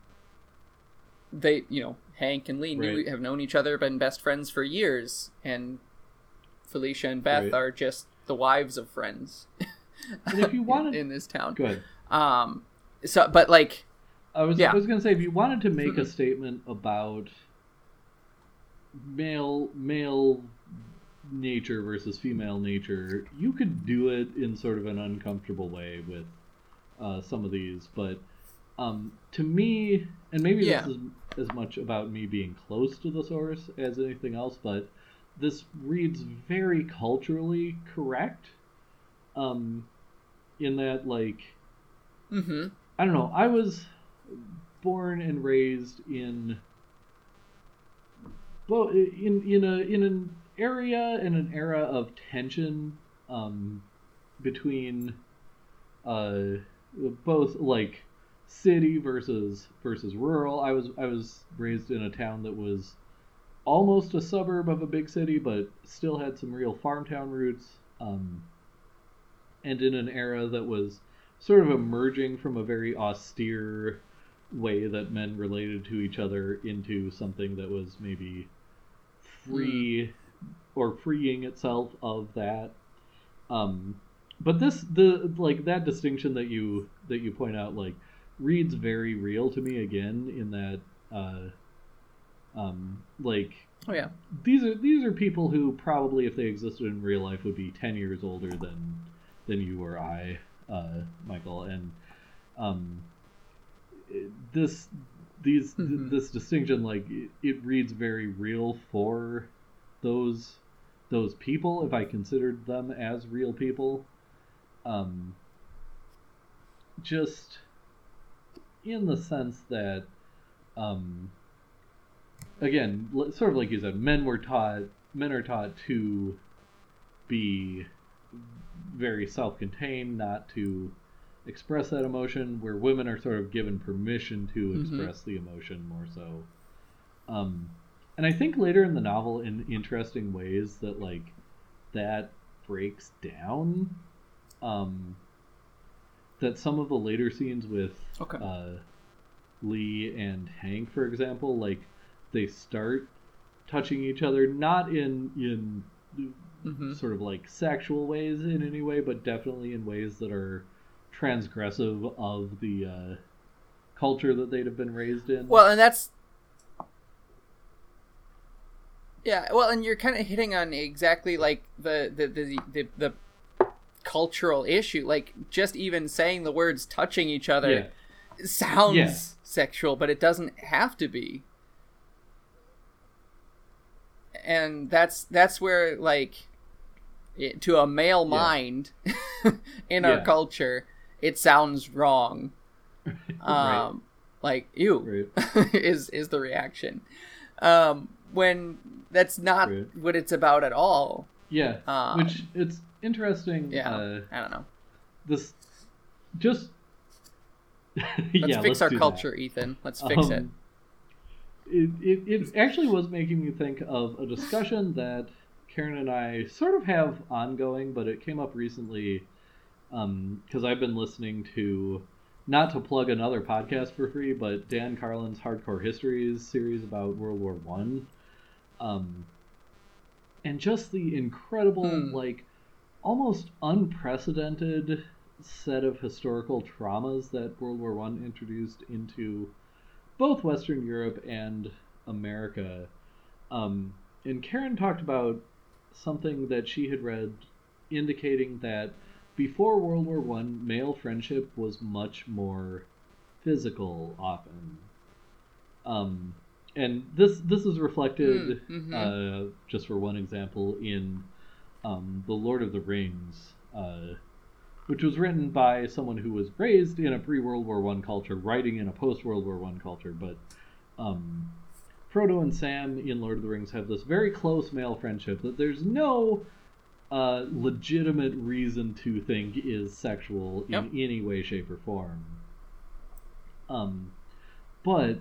Speaker 1: they you know hank and lee knew,
Speaker 2: Right.
Speaker 1: have known each other been best friends for years and felicia and beth
Speaker 2: Right.
Speaker 1: are just the wives of friends
Speaker 2: if you wanted,
Speaker 1: in this town
Speaker 2: good.
Speaker 1: um so but like
Speaker 2: I was
Speaker 1: Yeah.
Speaker 2: I was gonna say if you wanted to make a statement about male male nature versus female nature, you could do it in sort of an uncomfortable way with uh, some of these, but um, to me, and maybe
Speaker 1: Yeah.
Speaker 2: this is as much about me being close to the source as anything else, but this reads very culturally correct. Um, in that, like,
Speaker 1: mm-hmm
Speaker 2: I don't know. I was born and raised in well in in a in an area in an era of tension um, between uh, both like city versus versus rural. I was I was raised in a town that was almost a suburb of a big city, but still had some real farm town roots. Um, and in an era that was sort of emerging from a very austere way that men related to each other into something that was maybe free or freeing itself of that um but this the like that distinction that you that you point out like reads very real to me again in that uh um like
Speaker 1: oh yeah.
Speaker 2: these are these are people who probably if they existed in real life would be 10 years older than than you or I uh Michael. And um this these th-
Speaker 1: Mhm.
Speaker 2: this distinction like it, it reads very real for those those people if I considered them as real people. Um just in the sense that um again sort of like you said men were taught men are taught to be very self-contained not to express that emotion where women are sort of given permission to
Speaker 1: Mhm.
Speaker 2: express the emotion more so um and i think later in the novel in interesting ways that like that breaks down um that some of the later scenes with
Speaker 1: Okay.
Speaker 2: uh lee and hank for example like they start touching each other not in in
Speaker 1: mm-hmm.
Speaker 2: sort of like sexual ways in any way, but definitely in ways that are transgressive of the uh, culture that they'd have been raised in.
Speaker 1: Well, and that's yeah. Well, and you're kind of hitting on exactly like the the the the, the cultural issue. Like just even saying the words "touching each other"
Speaker 2: yeah,
Speaker 1: sounds
Speaker 2: Yeah.
Speaker 1: sexual, but it doesn't have to be. And that's that's where like it, to a male
Speaker 2: Yeah.
Speaker 1: mind in our culture, it sounds wrong. Um, like ew
Speaker 2: Right.
Speaker 1: is is the reaction. Um, when that's not
Speaker 2: Right.
Speaker 1: what it's about at all.
Speaker 2: Yeah,
Speaker 1: Um,
Speaker 2: which it's interesting.
Speaker 1: Yeah,
Speaker 2: Uh,
Speaker 1: I don't know.
Speaker 2: this just
Speaker 1: Let's
Speaker 2: yeah,
Speaker 1: fix
Speaker 2: let's
Speaker 1: our
Speaker 2: do that.
Speaker 1: culture, Ethan. Let's fix it.
Speaker 2: Um, It, it. It actually was making me think of a discussion that Karen and I sort of have ongoing, but it came up recently because I've been listening to, not to plug another podcast for free, but Dan Carlin's Hardcore Histories series about World War One, um, and just the incredible,
Speaker 1: Hmm.
Speaker 2: like, almost unprecedented set of historical traumas that World War One introduced into both Western Europe and America. Um, and Karen talked about something that she had read indicating that before World War One, male friendship was much more physical often. Um, and this this is reflected,
Speaker 1: Mm, mhm.
Speaker 2: uh, just for one example, in um, the Lord of the Rings, uh, which was written by someone who was raised in a pre-World War One culture, writing in a post-World War One culture. But um, Frodo and Sam in Lord of the Rings have this very close male friendship that there's no uh, legitimate reason to think is sexual in
Speaker 1: Yep.
Speaker 2: any way, shape, or form. Um, but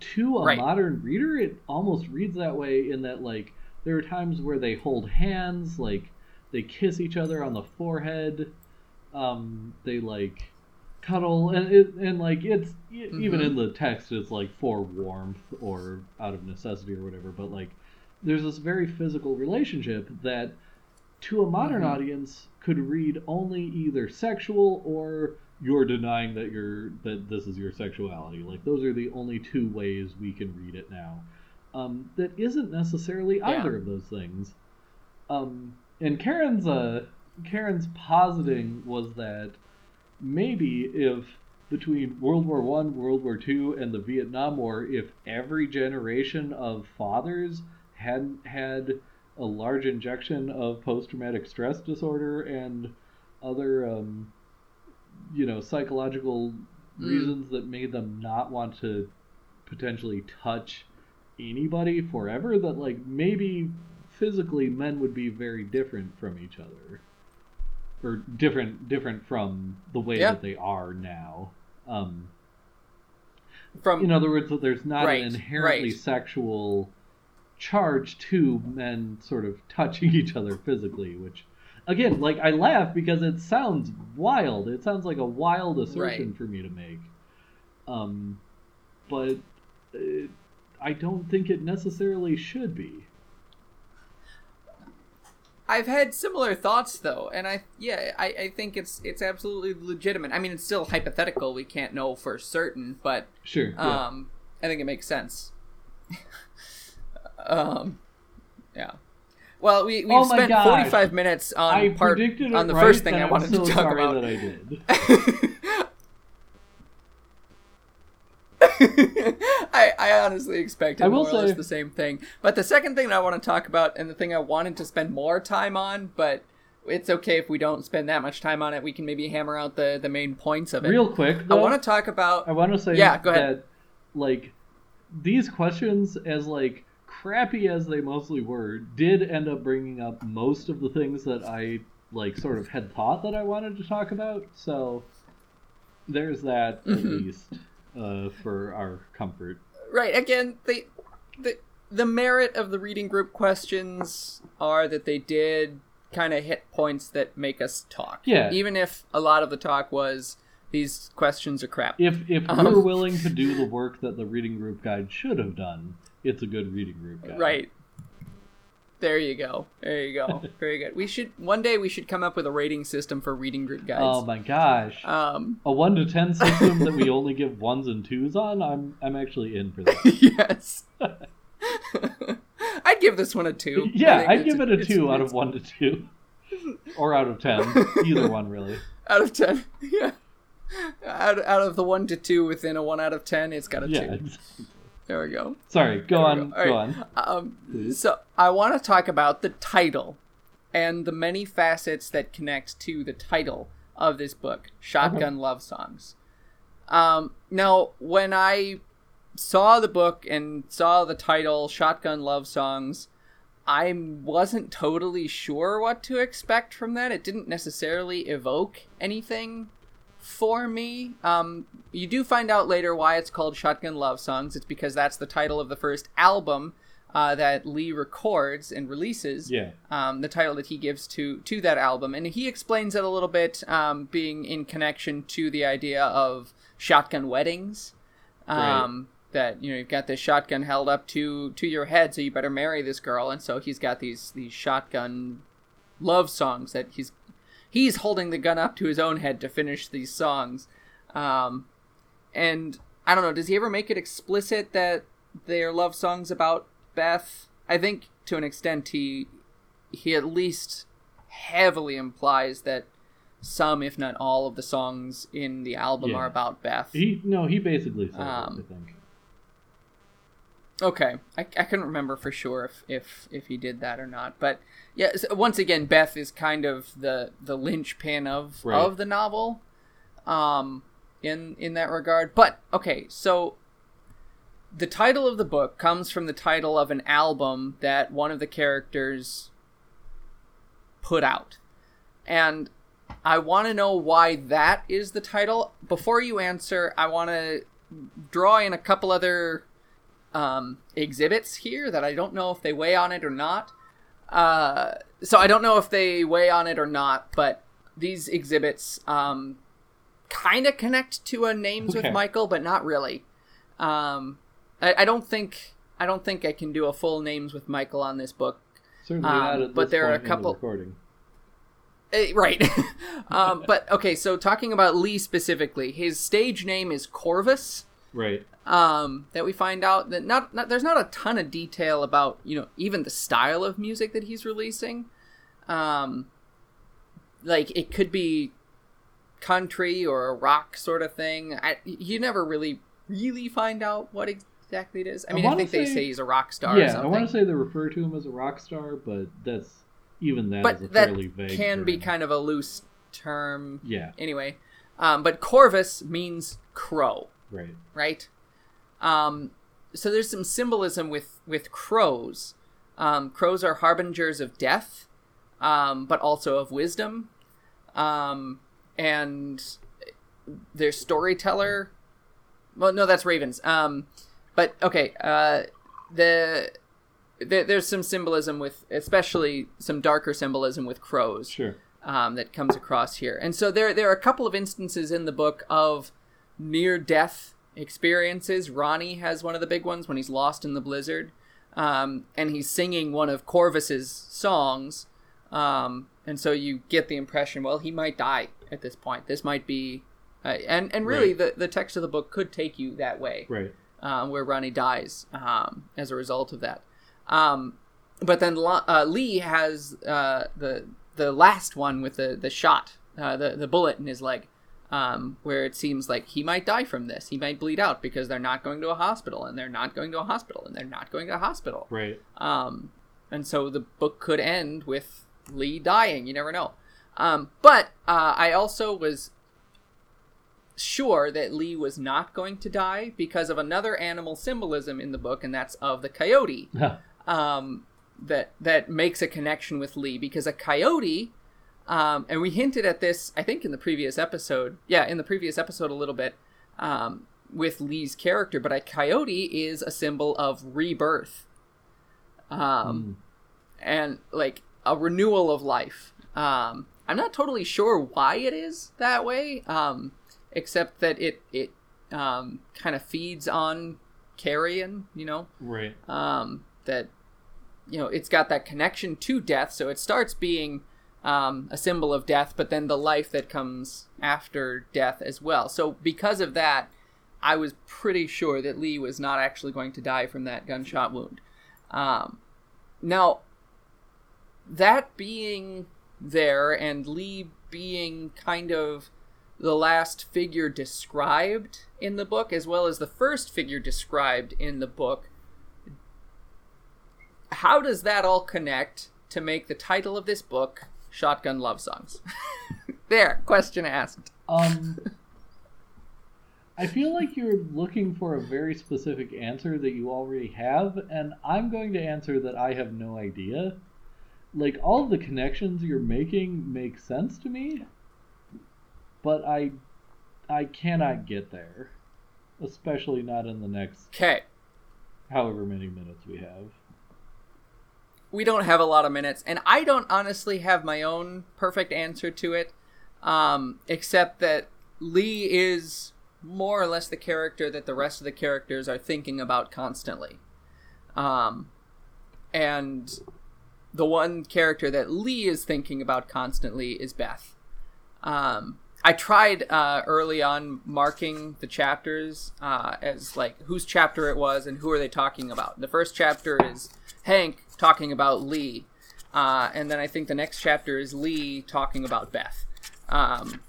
Speaker 2: to a
Speaker 1: Right.
Speaker 2: modern reader, it almost reads that way in that like there are times where they hold hands, like they kiss each other on the forehead, um, they like cuddle, and it, and like it's e even in the text, it's like for warmth or out of necessity or whatever. But like there's this very physical relationship that to a modern
Speaker 1: Mhm.
Speaker 2: audience could read only either sexual or you're denying that you're that this is your sexuality. Like those are the only two ways we can read it now. Um, that isn't necessarily
Speaker 1: Yeah.
Speaker 2: either of those things. Um, and Karen's uh, Karen's positing was that maybe if between World War One, World War Two, and the Vietnam War, if every generation of fathers hadn't had a large injection of post-traumatic stress disorder and other, um, you know, psychological
Speaker 1: Mm.
Speaker 2: reasons that made them not want to potentially touch anybody forever, that like maybe physically men would be very different from each other or different different from the way
Speaker 1: Yeah.
Speaker 2: that they are now um
Speaker 1: From
Speaker 2: in other words that there's not
Speaker 1: Right,
Speaker 2: an inherently
Speaker 1: right.
Speaker 2: sexual charge to men sort of touching each other physically which again like i laugh because it sounds wild it sounds like a wild assertion
Speaker 1: Right.
Speaker 2: for me to make um but uh, i don't think it necessarily should be
Speaker 1: I've had similar thoughts though, and I yeah, I, I think it's it's absolutely legitimate. I mean, it's still hypothetical; we can't know for certain, but
Speaker 2: sure yeah.
Speaker 1: um, I think it makes sense. um, yeah. Well, we we've
Speaker 2: Oh
Speaker 1: spent
Speaker 2: gosh.
Speaker 1: forty five minutes on
Speaker 2: I
Speaker 1: part on the
Speaker 2: right,
Speaker 1: first thing I wanted
Speaker 2: so
Speaker 1: to talk about.
Speaker 2: I.
Speaker 1: I, honestly expected
Speaker 2: I will
Speaker 1: more or less
Speaker 2: say-
Speaker 1: the same thing. But the second thing that I want to talk about, and the thing I wanted to spend more time on, but it's okay if we don't spend that much time on it. We can maybe hammer out the, the main points of it.
Speaker 2: Real quick,
Speaker 1: I want to talk about.
Speaker 2: I want to say
Speaker 1: Yeah, go ahead.
Speaker 2: that like these questions, as like crappy as they mostly were, did end up bringing up most of the things that I like sort of had thought that I wanted to talk about. So there's that at
Speaker 1: Mhm.
Speaker 2: least uh, for our comfort.
Speaker 1: Right. Again, the the the merit of the reading group questions are that they did kind of hit points that make us talk.
Speaker 2: Yeah.
Speaker 1: Even if a lot of the talk was these questions are crap.
Speaker 2: If if
Speaker 1: Um.
Speaker 2: we're willing to do the work that the reading group guide should have done, it's a good reading group guide.
Speaker 1: Right. There you go. There you go. Very good. We should one day we should come up with a rating system for reading group guides.
Speaker 2: Oh my gosh.
Speaker 1: Um
Speaker 2: a one to ten system that we only give ones and twos on, I'm I'm actually in for that.
Speaker 1: yes. I'd give this one a two.
Speaker 2: Yeah, I'd give it a two out of one to two, or out of ten, either one really.
Speaker 1: out of ten. Yeah. Out, out of the one to two within a one out of ten, it's got a
Speaker 2: Yeah.
Speaker 1: two.
Speaker 2: it's-
Speaker 1: There we go.
Speaker 2: Sorry, go
Speaker 1: There
Speaker 2: on,
Speaker 1: go.
Speaker 2: Go
Speaker 1: right.
Speaker 2: on.
Speaker 1: Um, so I want to talk about the title and the many facets that connect to the title of this book, Shotgun Love Songs. Um, now, when I saw the book and saw the title Shotgun Love Songs, I wasn't totally sure what to expect from that. It didn't necessarily evoke anything for me. Um, you do find out later why it's called Shotgun Love Songs. It's because that's the title of the first album uh, that Lee records and releases.
Speaker 2: Yeah.
Speaker 1: Um, the title that he gives to to that album, and he explains it a little bit, um, being in connection to the idea of shotgun weddings. Um, That you know you've got this shotgun held up to to your head, so you better marry this girl, and so he's got these these shotgun love songs that he's he's holding the gun up to his own head to finish these songs. Um, and I don't know, does he ever make it explicit that they're love songs about Beth? I think to an extent he he at least heavily implies that some, if not all, of the songs in the album
Speaker 2: Yeah.
Speaker 1: are about Beth.
Speaker 2: He no, he basically said
Speaker 1: Um,
Speaker 2: it, I think.
Speaker 1: Okay, I, I couldn't remember for sure if, if if he did that or not, but yeah. Once again, Beth is kind of the the linchpin of
Speaker 2: Right.
Speaker 1: of the novel, um, in in that regard. But okay, so the title of the book comes from the title of an album that one of the characters put out, and I want to know why that is the title. Before you answer, I want to draw in a couple other um, exhibits here that I don't know if they weigh on it or not. Uh, so I don't know if they weigh on it or not, but these exhibits um, kind of connect to a names
Speaker 2: Okay.
Speaker 1: with Michael, but not really. Um, I, I don't think I don't think I can do a full names with Michael on this book.
Speaker 2: Certainly
Speaker 1: um,
Speaker 2: not at
Speaker 1: but
Speaker 2: this
Speaker 1: there are a
Speaker 2: point in the
Speaker 1: couple-
Speaker 2: recording.
Speaker 1: Eh, right. um, but okay, so talking about Lee specifically, his stage name is Corvus.
Speaker 2: Right.
Speaker 1: um, that we find out that not, not there's not a ton of detail about you know even the style of music that he's releasing um, like it could be country or a rock sort of thing I, you never really really find out what exactly it is i
Speaker 2: I
Speaker 1: mean i,
Speaker 2: wanna
Speaker 1: think they
Speaker 2: say-
Speaker 1: say he's a rock star or
Speaker 2: Yeah, I want to say they refer to him as a rock star, but that's even that is a
Speaker 1: but that
Speaker 2: fairly vague.
Speaker 1: can be kind of a loose term
Speaker 2: Yeah.
Speaker 1: anyway um, but corvus means crow
Speaker 2: Right.
Speaker 1: right? Um, so there's some symbolism with with crows. Um, crows are harbingers of death, um, but also of wisdom, um, and their storyteller. Well, no, that's ravens. Um, but okay, uh, the, the there's some symbolism with, especially some darker symbolism with crows
Speaker 2: Sure.
Speaker 1: um, that comes across here. And so there there are a couple of instances in the book of near death experiences. Ronnie has one of the big ones when he's lost in the blizzard, um, and he's singing one of Corvus's songs. Um, and so you get the impression, well, he might die at this point. This might be, uh, and and really,
Speaker 2: Right.
Speaker 1: the the text of the book could take you that way
Speaker 2: Right.
Speaker 1: um, where Ronnie dies um, as a result of that. Um, but then uh, Lee has uh, the the last one with the the shot, uh, the the bullet in his leg, um, where it seems like he might die from this. He might bleed out because they're not going to a hospital, and they're not going to a hospital, and they're not going to a hospital.
Speaker 2: Right.
Speaker 1: Um, and so the book could end with Lee dying. You never know. Um, but uh, I also was sure that Lee was not going to die because of another animal symbolism in the book, and that's of the coyote. Um, that that makes a connection with Lee because a coyote, um, and we hinted at this, I think, in the previous episode. Yeah, in the previous episode a little bit um, with Lee's character, but a coyote is a symbol of rebirth. Um, and like a renewal of life. Um, I'm not totally sure why it is that way, um, except that it it um, kind of feeds on carrion, you know,
Speaker 2: right.
Speaker 1: um, that you know it's got that connection to death, so it starts being um, a symbol of death, but then the life that comes after death as well. So because of that, I was pretty sure that Lee was not actually going to die from that gunshot wound. Um, now, that being there and Lee being kind of the last figure described in the book, as well as the first figure described in the book, how does that all connect to make the title of this book Shotgun Love Songs? there, question asked.
Speaker 2: Um, I feel like you're looking for a very specific answer that you already have, and I'm going to answer that I have no idea. Like all of the connections you're making make sense to me, but I I cannot get there, especially not in the next
Speaker 1: Okay.
Speaker 2: however many minutes we have.
Speaker 1: We don't have a lot of minutes, and I don't honestly have my own perfect answer to it, um, except that Lee is more or less the character that the rest of the characters are thinking about constantly. Um, and the one character that Lee is thinking about constantly is Beth. Um, I tried uh, early on marking the chapters uh, as like whose chapter it was and who are they talking about. The first chapter is Hank talking about Lee, uh, and then I think the next chapter is Lee talking about Beth. Um,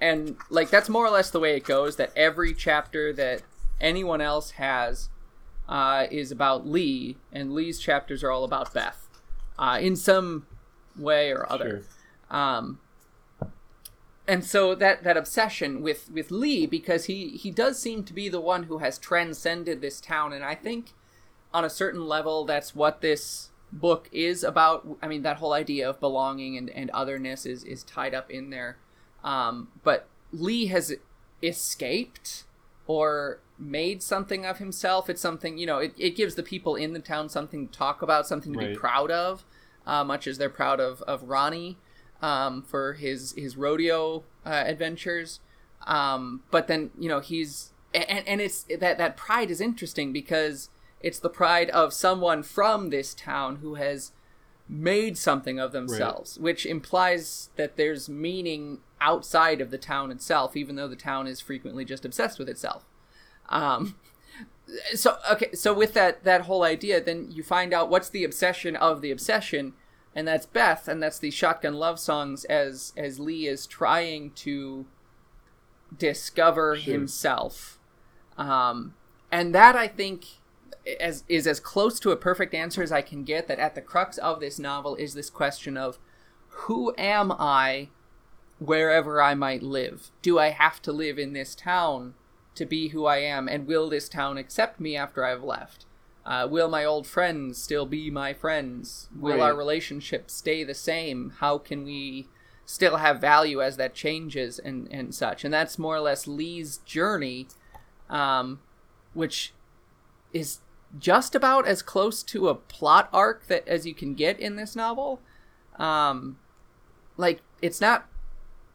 Speaker 1: and like that's more or less the way it goes. That every chapter that anyone else has uh, is about Lee, and Lee's chapters are all about Beth, uh, in some way or other. Um, and so that that obsession with with Lee because he he does seem to be the one who has transcended this town and I think on a certain level that's what this book is about. I mean that whole idea of belonging and, and otherness is is tied up in there. Um, but Lee has escaped or made something of himself. It's something you know it, it gives the people in the town something to talk about something to be proud of uh, much as they're proud of of Ronnie um, for his his rodeo uh, adventures. Um, but then you know he's and and it's that that pride is interesting because it's the pride of someone from this town who has made something of themselves, which implies that there's meaning outside of the town itself, even though the town is frequently just obsessed with itself. Um, so okay, so with that that whole idea, then you find out what's the obsession of the obsession, and that's Beth, and that's the shotgun love songs as as Lee is trying to discover
Speaker 2: Sure.
Speaker 1: himself, um, and that I think as is as close to a perfect answer as I can get. That at the crux of this novel is this question of who am I wherever I might live? Do I have to live in this town to be who I am? And will this town accept me after I've left? Uh, will my old friends still be my friends? Will our relationship stay the same? How can we still have value as that changes and, and such? And that's more or less Lee's journey, um, which is just about as close to a plot arc that as you can get in this novel. Um, like it's not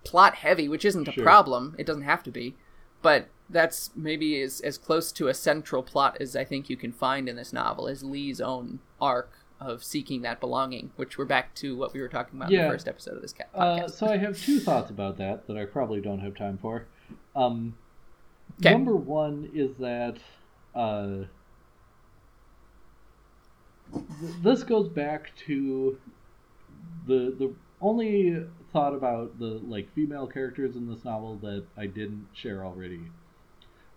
Speaker 1: plot heavy, which isn't a
Speaker 2: Sure.
Speaker 1: problem. It doesn't have to be, but that's maybe as as close to a central plot as I think you can find in this novel is Lee's own arc of seeking that belonging, which we're back to what we were talking about in the first episode of this
Speaker 2: Uh,
Speaker 1: podcast.
Speaker 2: so I have two thoughts about that that I probably don't have time for. Um. Number one is that uh, this goes back to the the only thought about the like female characters in this novel that I didn't share already,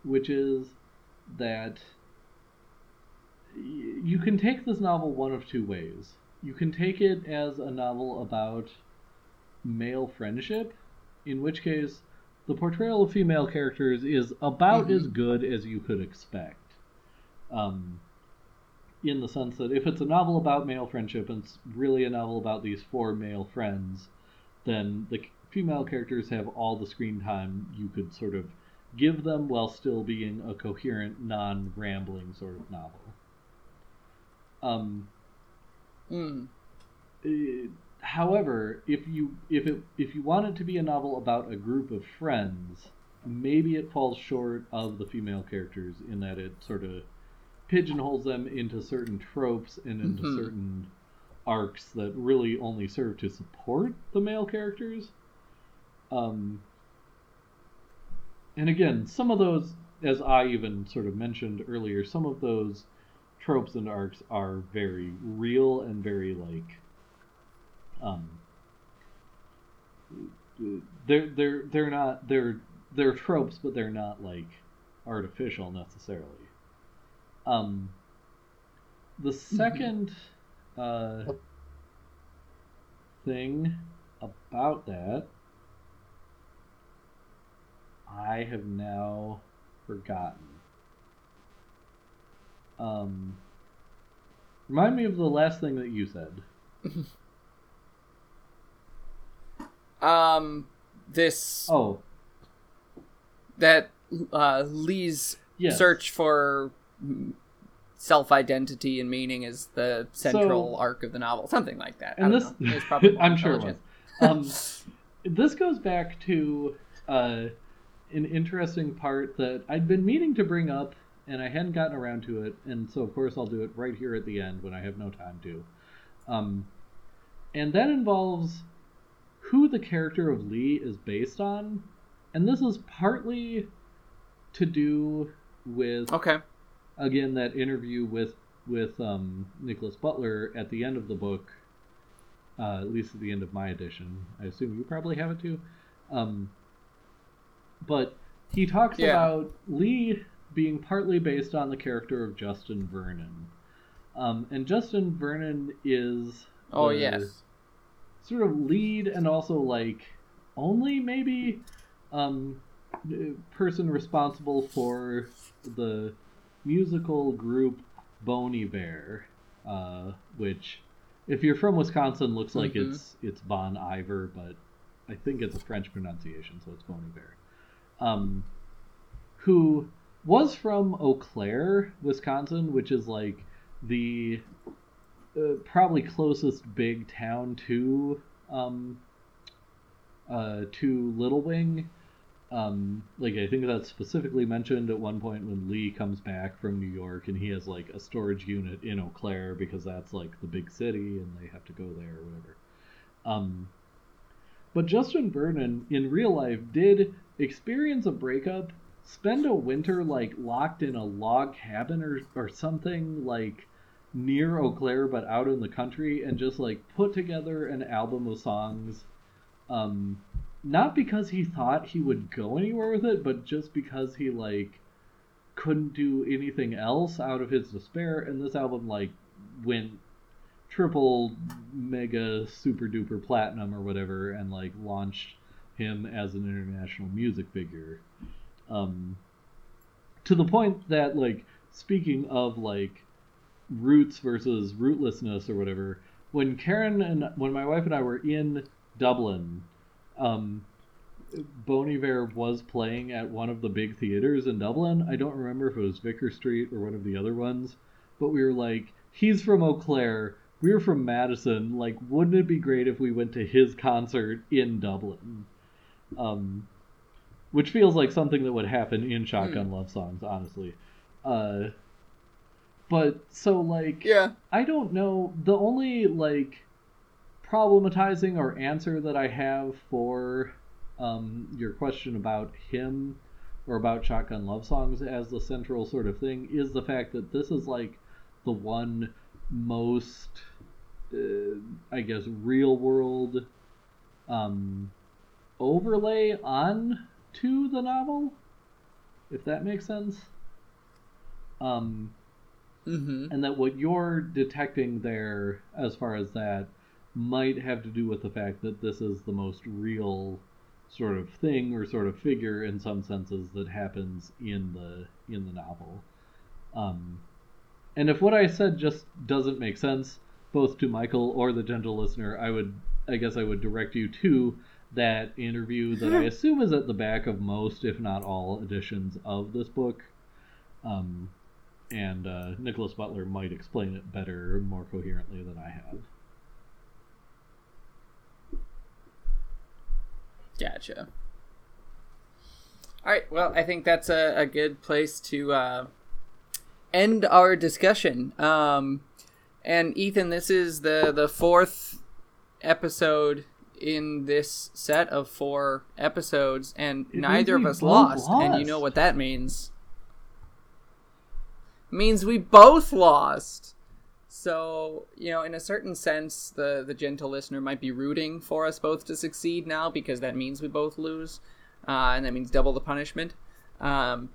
Speaker 2: which is that y- you can take this novel one of two ways. You can take it as a novel about male friendship, in which case the portrayal of female characters is about
Speaker 1: Mhm.
Speaker 2: as good as you could expect. Um, in the sense that if it's a novel about male friendship and it's really a novel about these four male friends, then the female characters have all the screen time you could sort of give them while still being a coherent, non rambling sort of novel. Um,
Speaker 1: Mm.
Speaker 2: however, if you if it if you want it to be a novel about a group of friends, maybe it falls short of the female characters in that it sort of pigeonholes them into certain tropes and into
Speaker 1: Mhm.
Speaker 2: certain arcs that really only serve to support the male characters. Um, and again, some of those, as I even sort of mentioned earlier, some of those tropes and arcs are very real and very like um they're they're they're not they're they're tropes but they're not like artificial necessarily um the second uh thing about that i have now forgotten. Um, remind me of the last thing that you said.
Speaker 1: Um, this
Speaker 2: Oh,
Speaker 1: that uh, Lee's
Speaker 2: yes.
Speaker 1: search for self identity and meaning is the central
Speaker 2: So-
Speaker 1: arc of the novel, something like that.
Speaker 2: And this,
Speaker 1: know. Probably
Speaker 2: I'm sure it was. Um, this goes back to uh, an interesting part that I'd been meaning to bring up, and I hadn't gotten around to it, and so of course I'll do it right here at the end when I have no time to. Um, and that involves who the character of Lee is based on, and this is partly to do with
Speaker 1: Okay.
Speaker 2: Again that interview with with um, Nickolas Butler at the end of the book, uh, at least at the end of my edition. I assume you probably have it too. Um, but he talks
Speaker 1: Yeah.
Speaker 2: about Lee being partly based on the character of Justin Vernon, um, and Justin Vernon is
Speaker 1: Oh yes.
Speaker 2: sort of lead and also like only maybe um person responsible for the musical group Boney Bear, uh, which if you're from Wisconsin looks like
Speaker 1: Mhm.
Speaker 2: it's it's Bon Iver, but I think it's a French pronunciation, so it's Boney Bear. Um, who was from Eau Claire, Wisconsin, which is like the uh, probably closest big town to um, uh, to Little Wing. Um, like I think that's specifically mentioned at one point when Lee comes back from New York and he has like a storage unit in Eau Claire because that's like the big city and they have to go there or whatever. Um, but Justin Vernon in real life did experience a breakup, spend a winter like locked in a log cabin or or something like near Eau Claire but out in the country and just like put together an album of songs um not because he thought he would go anywhere with it but just because he like couldn't do anything else out of his despair and this album like went triple mega super duper platinum or whatever and like launched him as an international music figure. Um to the point that like speaking of like roots versus rootlessness or whatever when karen and when my wife and i were in dublin um bon iver was playing at one of the big theaters in dublin. I don't remember if it was vicar street or one of the other ones but we were like he's from eau claire. We're from madison. Like wouldn't it be great if we went to his concert in dublin? Um which feels like something that would happen in shotgun love songs honestly. Uh but so like
Speaker 1: Yeah.
Speaker 2: I don't know. The only like problematizing or answer that I have for um, your question about him or about shotgun love songs as the central sort of thing is the fact that this is like the one most, uh, I guess, real world um, overlay on to the novel, if that makes sense. Um,
Speaker 1: Mm-hmm.
Speaker 2: and that what you're detecting there as far as that might have to do with the fact that this is the most real sort of thing or sort of figure in some senses that happens in the in the novel um, and if what i said just doesn't make sense both to michael or the gentle listener i would i guess i would direct you to that interview that i assume is at the back of most if not all editions of this book um, and uh, Nickolas Butler might explain it better, more coherently than I have.
Speaker 1: Gotcha. All right. Well, I think that's a, a good place to uh, end our discussion. Um, and Ethan, this is the the fourth episode in this set of four episodes, and
Speaker 2: It
Speaker 1: neither of us
Speaker 2: both
Speaker 1: lost, And you know what that means? means we both lost. So, you know, in a certain sense, the the gentle listener might be rooting for us both to succeed now because that means we both lose, uh, and that means double the punishment. Um,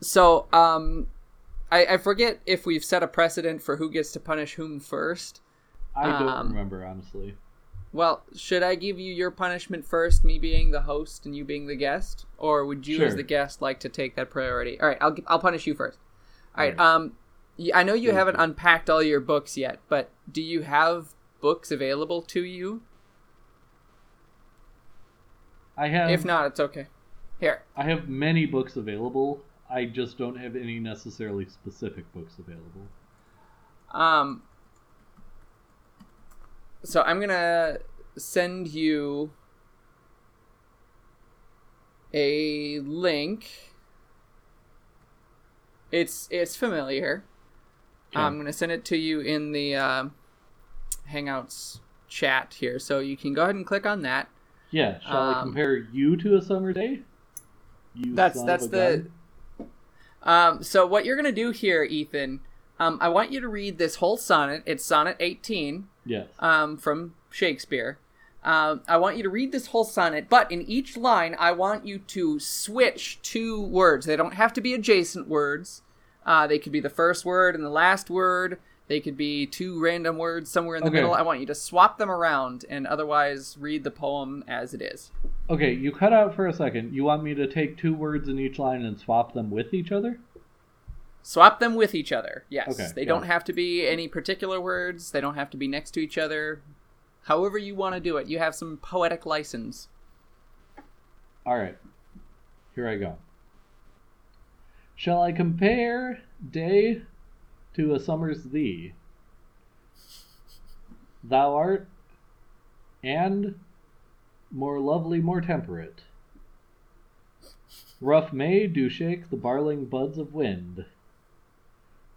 Speaker 1: so, um, I, I forget if we've set a precedent for who gets to punish whom first.
Speaker 2: I don't
Speaker 1: Um,
Speaker 2: remember honestly.
Speaker 1: Well, should I give you your punishment first, me being the host and you being the guest, or would you, as the guest, like to take that priority? All right, I'll I'll punish you first. All right.
Speaker 2: Alright.
Speaker 1: Um, I know you haven't unpacked all your books yet, but do you have books available to you?
Speaker 2: I have
Speaker 1: if not, it's okay. Here.
Speaker 2: I have many books available. I just don't have any necessarily specific books available.
Speaker 1: Um. So I'm gonna send you a link. It's it's familiar. I'm gonna send it to you in the uh, Hangouts chat here, so you can go ahead and click on that.
Speaker 2: Yeah, shall I
Speaker 1: Um,
Speaker 2: compare you to a summer day? You
Speaker 1: That's that's the. Um, so what you're gonna do here, Ethan? Um, I want you to read this whole sonnet. It's sonnet 18.
Speaker 2: Yes.
Speaker 1: um, from Shakespeare. Um, I want you to read this whole sonnet, but in each line, I want you to switch two words. They don't have to be adjacent words. Uh, they could be the first word and the last word. They could be two random words somewhere in the
Speaker 2: Okay.
Speaker 1: middle. I want you to swap them around and otherwise read the poem as it is.
Speaker 2: Okay, you cut out for a second. You want me to take two words in each line and swap them with each other?
Speaker 1: Swap them with each other. Yes.
Speaker 2: Okay,
Speaker 1: they don't
Speaker 2: it.
Speaker 1: have to be any particular words. They don't have to be next to each other. However you want to do it. You have some poetic license.
Speaker 2: All right. Here I go. Shall I compare day to a summer's thee? Thou art, and more lovely, more temperate. Rough May do shake the barling buds of wind,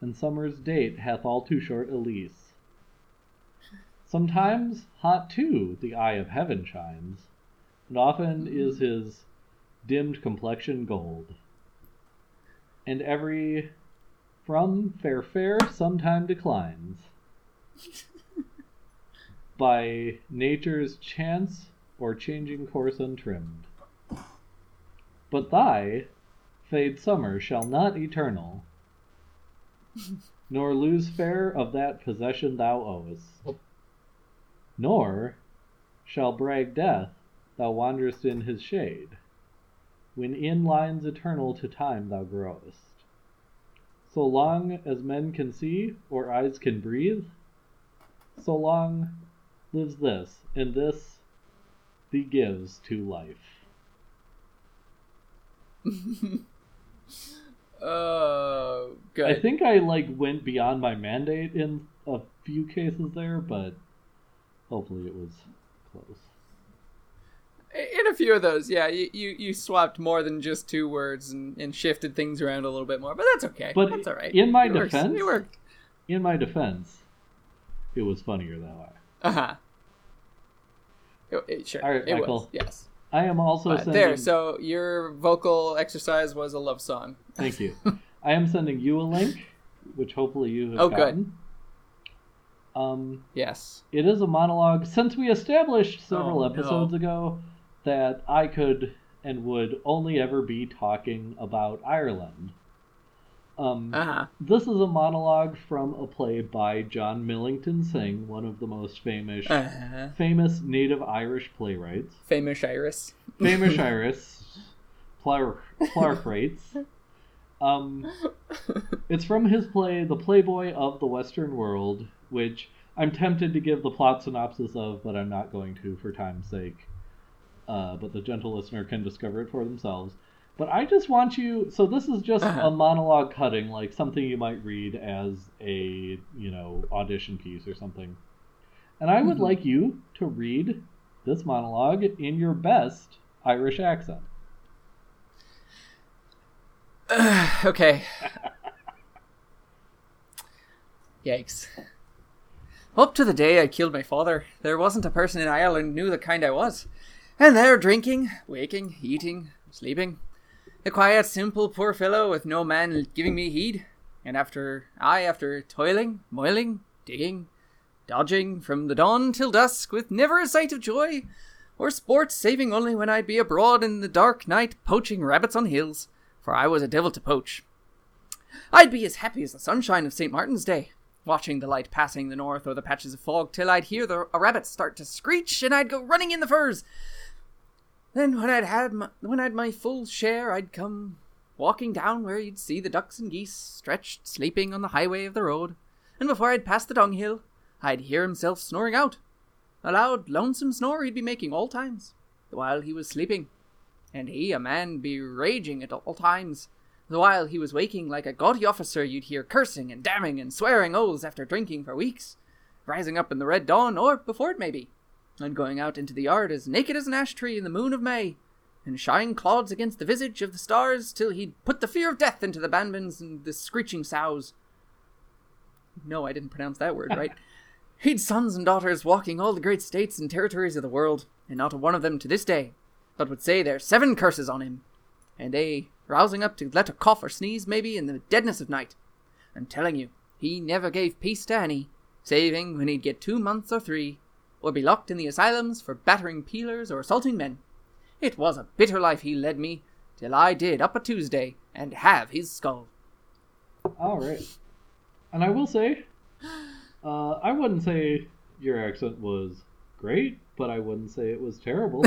Speaker 2: and summer's date hath all too short a lease. Sometimes hot too the eye of heaven shines, and often is his dimmed complexion gold. And every from fair fair sometime declines by nature's chance or changing course untrimmed. But thy fade summer shall not eternal, nor lose fair of that possession thou owest, nor shall brag death thou wanderest in his shade, when in lines eternal to time thou growest. So long as men can see or eyes can breathe, so long lives this, and this thee gives to life.
Speaker 1: Oh, good.
Speaker 2: I think I like went beyond my mandate in a few cases there, but hopefully it was close.
Speaker 1: In a few of those, yeah, you, you, you swapped more than just two words and, and shifted things around a little bit more, but that's okay.
Speaker 2: But
Speaker 1: that's all right.
Speaker 2: in my
Speaker 1: It works.
Speaker 2: defense-
Speaker 1: it worked.
Speaker 2: In my defense, it was funnier that way.
Speaker 1: Uh huh. Sure.
Speaker 2: All right,
Speaker 1: it was.
Speaker 2: Michael.
Speaker 1: Yes.
Speaker 2: I am also sending.
Speaker 1: there. So your vocal exercise was a love song.
Speaker 2: Thank you. I am sending you a link, which hopefully you have
Speaker 1: Oh, good.
Speaker 2: gotten. Um,
Speaker 1: Yes.
Speaker 2: it is a monologue. Since we established several
Speaker 1: Oh, no.
Speaker 2: episodes ago that I could and would only ever be talking about Ireland, um,
Speaker 1: Uh huh.
Speaker 2: this is a monologue from a play by John Millington Synge, one of the most famous
Speaker 1: Uh-huh.
Speaker 2: famous native Irish playwrights.
Speaker 1: Famous Iris.
Speaker 2: Famous Iris, Plar- Plarfrates. Um, it's from his play, The Playboy of the Western World, which I'm tempted to give the plot synopsis of, but I'm not going to for time's sake. Uh, but the gentle listener can discover it for themselves. But I just want you. So this is just
Speaker 1: Uh-huh.
Speaker 2: a monologue cutting, like something you might read as a you know audition piece or something. And I would
Speaker 1: Mhm.
Speaker 2: like you to read this monologue in your best Irish accent.
Speaker 1: okay. Yikes. Up to the day I killed my father, there wasn't a person in Ireland knew the kind I was. And there, drinking, waking, eating, sleeping. A quiet, simple, poor fellow with no man giving me heed. And after, I, after toiling, moiling, digging, dodging from the dawn till dusk with never a sight of joy, or sport saving only when I'd be abroad in the dark night poaching rabbits on hills, for I was a devil to poach. I'd be as happy as the sunshine of St. Martin's Day, watching the light passing the north or the patches of fog till I'd hear the a rabbit start to screech and I'd go running in the furs. Then when I'd had my, when I'd my full share, I'd come walking down where you'd see the ducks and geese stretched sleeping on the highway of the road, and before I'd passed the dunghill, I'd hear himself snoring out. A loud, lonesome snore he'd be making all times, while he was sleeping, and he, a man, be raging at all times. The while he was waking like a gaudy officer, you'd hear cursing and damning and swearing oaths after drinking for weeks, rising up in the red dawn, or before it maybe, and going out into the yard as naked as an ash tree in the moon of May, and shying clods against the visage of the stars till he'd put the fear of death into the banbans and the screeching sows. No, I didn't pronounce that word right. He'd sons and daughters walking all the great states and territories of the world, and not a one of them to this day but would say there's seven curses on him, and they rousing up to let a cough or sneeze maybe in the deadness of night. I'm telling you, he never gave peace to any, saving when he'd get two months or three, or be locked in the asylums for battering peelers or assaulting men. It was a bitter life he led me, till I did up a Tuesday and have his skull.
Speaker 2: All right. And I will say, uh, I wouldn't say your accent was great, but I wouldn't say it was terrible.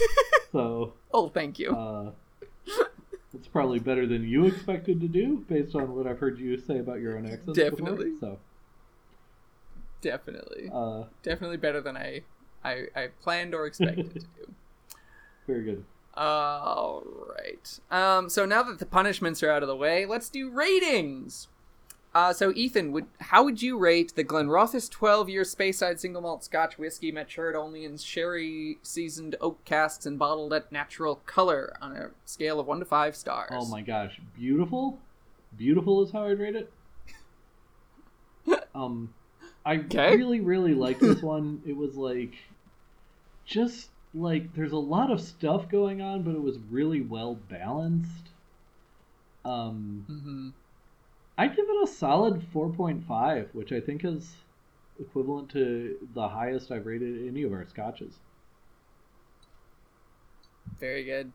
Speaker 2: so,
Speaker 1: Oh, thank you.
Speaker 2: uh, it's probably better than you expected to do, based on what I've heard you say about your own accent.
Speaker 1: Definitely.
Speaker 2: Before.
Speaker 1: Definitely.
Speaker 2: Uh,
Speaker 1: Definitely better than I, I, I planned or expected to do.
Speaker 2: very good.
Speaker 1: All right. Um, so now that the punishments are out of the way, let's do ratings. Uh, so Ethan, would how would you rate the Glenrothes 12-year Speyside single malt Scotch whiskey matured only in sherry seasoned oak casks and bottled at natural color on a scale of one to five stars?
Speaker 2: Oh my gosh, beautiful, beautiful is how I'd rate it. um, I
Speaker 1: Okay.
Speaker 2: really, really like this one. It was like, just like there's a lot of stuff going on, but it was really well balanced. Um,
Speaker 1: hmm
Speaker 2: I give it a solid four point five, which I think is equivalent to the highest I've rated any of our scotches.
Speaker 1: Very good.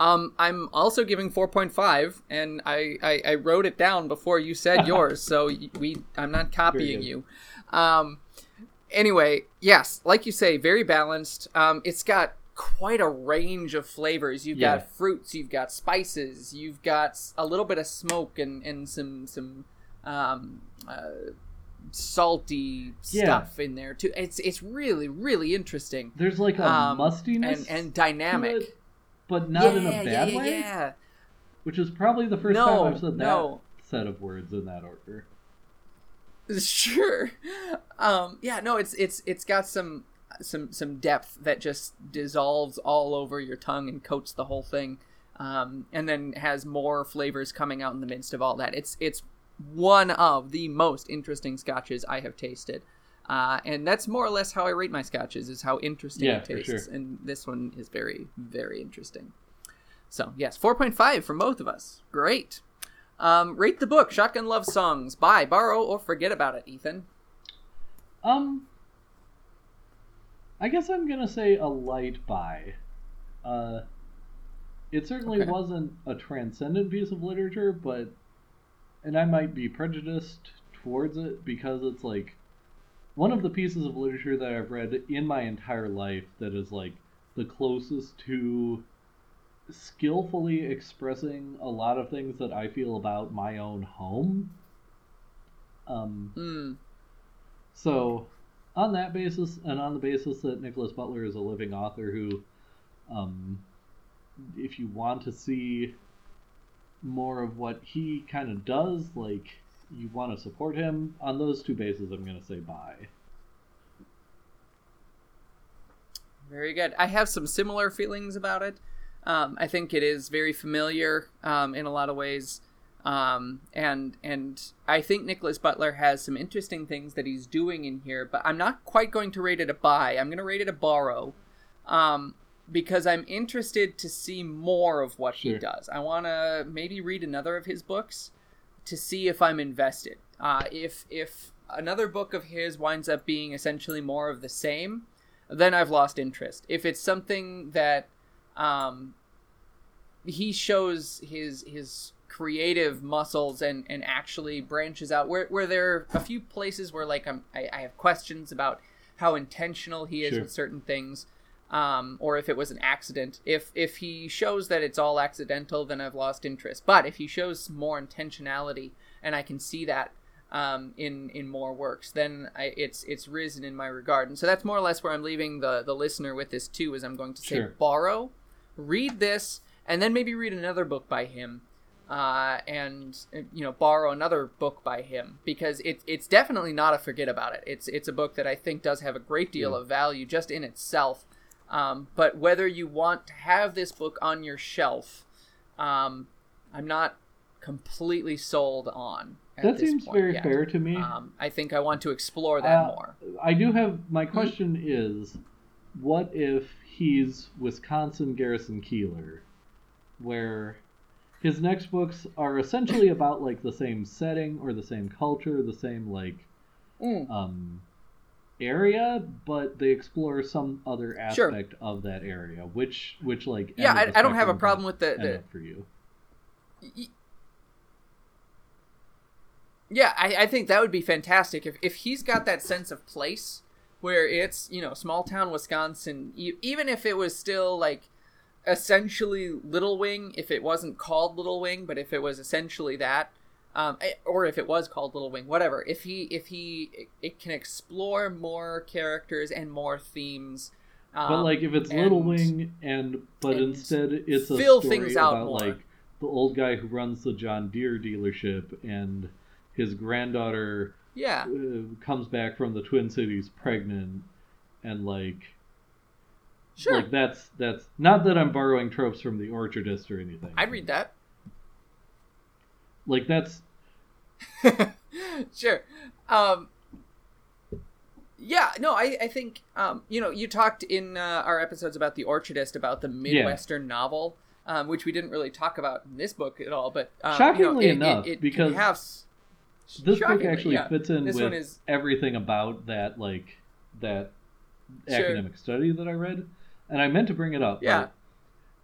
Speaker 1: Um, I'm also giving 4.5, and I, I, I wrote it down before you said yours, so we I'm not copying you. Um, anyway, yes, like you say, very balanced. Um, it's got quite a range of flavors. You've
Speaker 2: Yeah.
Speaker 1: got fruits, you've got spices, you've got a little bit of smoke and and some some um, uh, salty
Speaker 2: Yeah.
Speaker 1: stuff in there too. It's it's really really interesting
Speaker 2: There's like a
Speaker 1: Um,
Speaker 2: mustiness
Speaker 1: and and dynamic.
Speaker 2: But not in a bad
Speaker 1: yeah, yeah,
Speaker 2: way.
Speaker 1: Yeah.
Speaker 2: Which is probably the first
Speaker 1: No,
Speaker 2: time I've said that set of words in that order.
Speaker 1: Sure. Um, yeah, no, it's it's it's got some some some depth that just dissolves all over your tongue and coats the whole thing. Um, and then has more flavors coming out in the midst of all that. It's it's one of the most interesting scotches I have tasted. Uh, and that's more or less how I rate my scotches is how interesting
Speaker 2: Yeah,
Speaker 1: it tastes.
Speaker 2: sure.
Speaker 1: And this one is very, very interesting. So yes, 4.5 from both of us. Great. Um, rate the book Shotgun Love Songs. Buy, borrow, or forget about it, Ethan.
Speaker 2: Um, I guess I'm gonna say a light buy. Uh, it certainly
Speaker 1: Okay.
Speaker 2: wasn't a transcendent piece of literature, but and I might be prejudiced towards it because it's like one of the pieces of literature that I've read in my entire life that is like the closest to skillfully expressing a lot of things that I feel about my own home. Um,
Speaker 1: Hmm.
Speaker 2: so, on that basis, and on the basis that Nickolas Butler is a living author who, um, if you want to see more of what he kind of does, like, you want to support him, on those two bases, I'm going to say bye.
Speaker 1: Very good. I have some similar feelings about it. Um, I think it is very familiar um, in a lot of ways, um, and and I think Nickolas Butler has some interesting things that he's doing in here. But I'm not quite going to rate it a buy. I'm going to rate it a borrow, um, because I'm interested to see more of what he does. I want to maybe read another of his books to see if I'm invested. Uh, if if another book of his winds up being essentially more of the same, then I've lost interest. If it's something that um, he shows his his creative muscles and and actually branches out where where there are a few places where like I'm I, I have questions about how intentional he is
Speaker 2: Sure.
Speaker 1: with certain things um, or if it was an accident. If if he shows that it's all accidental then I've lost interest. But if he shows more intentionality and I can see that um, in in more works then I, it's it's risen in my regard. And so that's more or less where I'm leaving the the listener with this too is I'm going to say
Speaker 2: Sure.
Speaker 1: borrow read this and then maybe read another book by him. Uh, and you know borrow another book by him. Because it, it's definitely not a forget about it. It's it's a book that i think does have a great deal
Speaker 2: Yeah.
Speaker 1: of value just in itself um, but whether you want to have this book on your shelf um, i'm not completely sold on at
Speaker 2: That
Speaker 1: this
Speaker 2: seems
Speaker 1: point
Speaker 2: very
Speaker 1: yet.
Speaker 2: fair to me.
Speaker 1: um, i think i want to explore that
Speaker 2: Uh,
Speaker 1: more
Speaker 2: I do have
Speaker 1: Hmm?
Speaker 2: my question is, what if he's Wisconsin Garrison Keillor, where his next books are essentially about like the same setting or the same culture, the same like
Speaker 1: Mm.
Speaker 2: um area, but they explore some other
Speaker 1: Sure.
Speaker 2: aspect of that area. Which which like
Speaker 1: yeah I, I don't have a problem with
Speaker 2: end
Speaker 1: the
Speaker 2: for you.
Speaker 1: Y- Yeah, I, I think that would be fantastic if, if he's got that sense of place where it's, you know, small town Wisconsin, even if it was still like essentially Little Wing, if it wasn't called Little Wing, but if it was essentially that, um, eh, or if it was called Little Wing, whatever. If he if he it, can explore more characters and more themes, um,
Speaker 2: But like if it's Little Wing and but
Speaker 1: and
Speaker 2: instead it's a
Speaker 1: fill
Speaker 2: story
Speaker 1: things out
Speaker 2: about
Speaker 1: more.
Speaker 2: like the old guy who runs the John Deere dealership and his granddaughter
Speaker 1: yeah,
Speaker 2: uh, comes back from the Twin Cities pregnant and like
Speaker 1: sure,
Speaker 2: like that's that's not that I'm borrowing tropes from the Orchardist or anything.
Speaker 1: I'd read that.
Speaker 2: Like that's
Speaker 1: sure. Um, yeah, no, I, I think, um, you know, you talked in uh, our episodes about the Orchardist, about the Midwestern novel, um, which we didn't really talk about in this book at all, but um,
Speaker 2: Shockingly
Speaker 1: you know, it,
Speaker 2: enough,
Speaker 1: it, it
Speaker 2: because
Speaker 1: have
Speaker 2: this book actually
Speaker 1: yeah.
Speaker 2: fits in
Speaker 1: This
Speaker 2: with
Speaker 1: is
Speaker 2: everything about that like that
Speaker 1: Sure.
Speaker 2: academic study that I read, and I meant to bring it up.
Speaker 1: Yeah.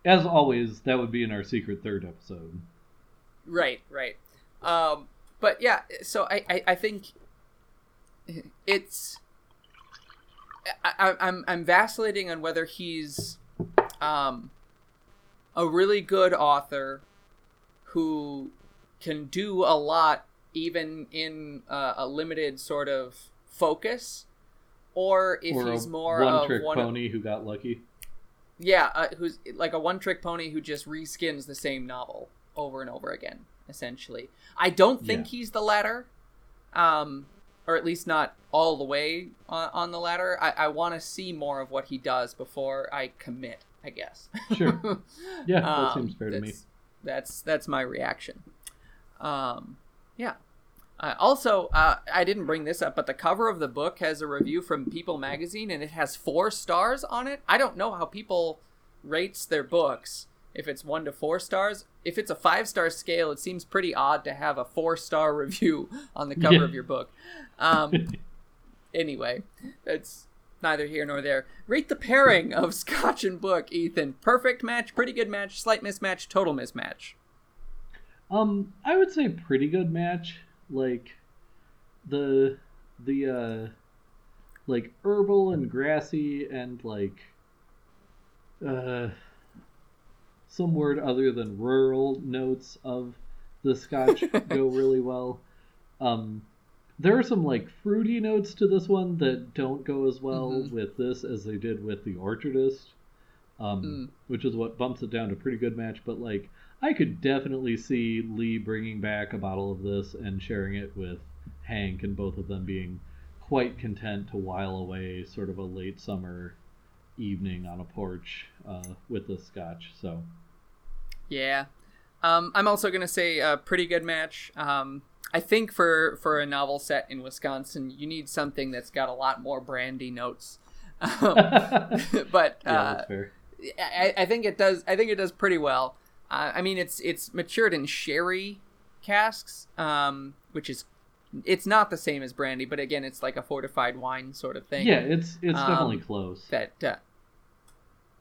Speaker 2: as always, that would be in our secret third episode.
Speaker 1: Right, right. Um, but yeah, so I, I, I think it's. I, I, I'm I'm vacillating on whether he's, um, a really good author, who can do a lot even in uh, a limited sort of focus, or if
Speaker 2: or
Speaker 1: he's more
Speaker 2: one
Speaker 1: of
Speaker 2: trick
Speaker 1: one of-
Speaker 2: pony who got lucky.
Speaker 1: yeah, uh, who's like a one-trick pony who just reskins the same novel over and over again, essentially. I don't think
Speaker 2: Yeah.
Speaker 1: he's the latter, um, or at least not all the way on, on the latter. I, I want to see more of what he does before I commit. I guess.
Speaker 2: Sure. Yeah, that
Speaker 1: Um,
Speaker 2: seems fair to me.
Speaker 1: that's, That's that's my reaction. Um, yeah. Uh, also, uh, I didn't bring this up, but the cover of the book has a review from People Magazine, and it has four stars on it. I don't know how people rates their books. If it's one to four stars, if it's a five star scale, it seems pretty odd to have a four star review on the cover
Speaker 2: Yeah.
Speaker 1: of your book. Um, anyway, that's neither here nor there. Rate the pairing of Scotch and Book, Ethan. Perfect match, pretty good match, slight mismatch, total mismatch.
Speaker 2: Um, I would say pretty good match. Like the the uh like herbal and grassy and like uh some word other than rural notes of the scotch go really well. Um there are some like fruity notes to this one that don't go as well
Speaker 1: Mhm.
Speaker 2: with this as they did with the orchardist. Um,
Speaker 1: Mm.
Speaker 2: which is what bumps it down to pretty good match, but like I could definitely see Lee bringing back a bottle of this and sharing it with Hank, and both of them being quite content to while away sort of a late summer evening on a porch uh, with the scotch. So,
Speaker 1: Yeah. Um, I'm also gonna say a pretty good match. Um, I think for for a novel set in Wisconsin, you need something that's got a lot more brandy notes. Um, but uh. I, I think it does. I think it does pretty well. Uh, I mean, it's it's matured in sherry casks, um, which is it's not the same as brandy, but again, it's like a fortified wine sort of thing.
Speaker 2: Yeah, it's it's
Speaker 1: Um,
Speaker 2: definitely close.
Speaker 1: that uh,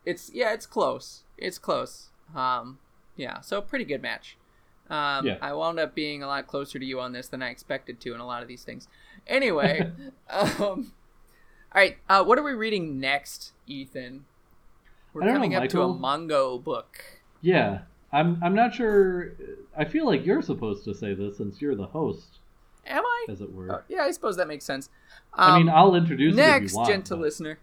Speaker 1: it's yeah, it's close. It's close. Um, yeah, so pretty good match. Um,
Speaker 2: Yeah.
Speaker 1: I wound up being a lot closer to you on this than I expected to in a lot of these things. Anyway, um, all right. Uh, what are we reading next, Ethan? We're
Speaker 2: don't know,
Speaker 1: coming up to a
Speaker 2: Michael.
Speaker 1: Mungo book.
Speaker 2: Yeah, I'm. I'm not sure. I feel like you're supposed to say this since you're the host,
Speaker 1: Am I?
Speaker 2: as it were.
Speaker 1: Uh, yeah, I suppose that makes sense.
Speaker 2: I mean,
Speaker 1: Um,
Speaker 2: I'll introduce
Speaker 1: next,
Speaker 2: you want.
Speaker 1: gentle
Speaker 2: but-
Speaker 1: listener.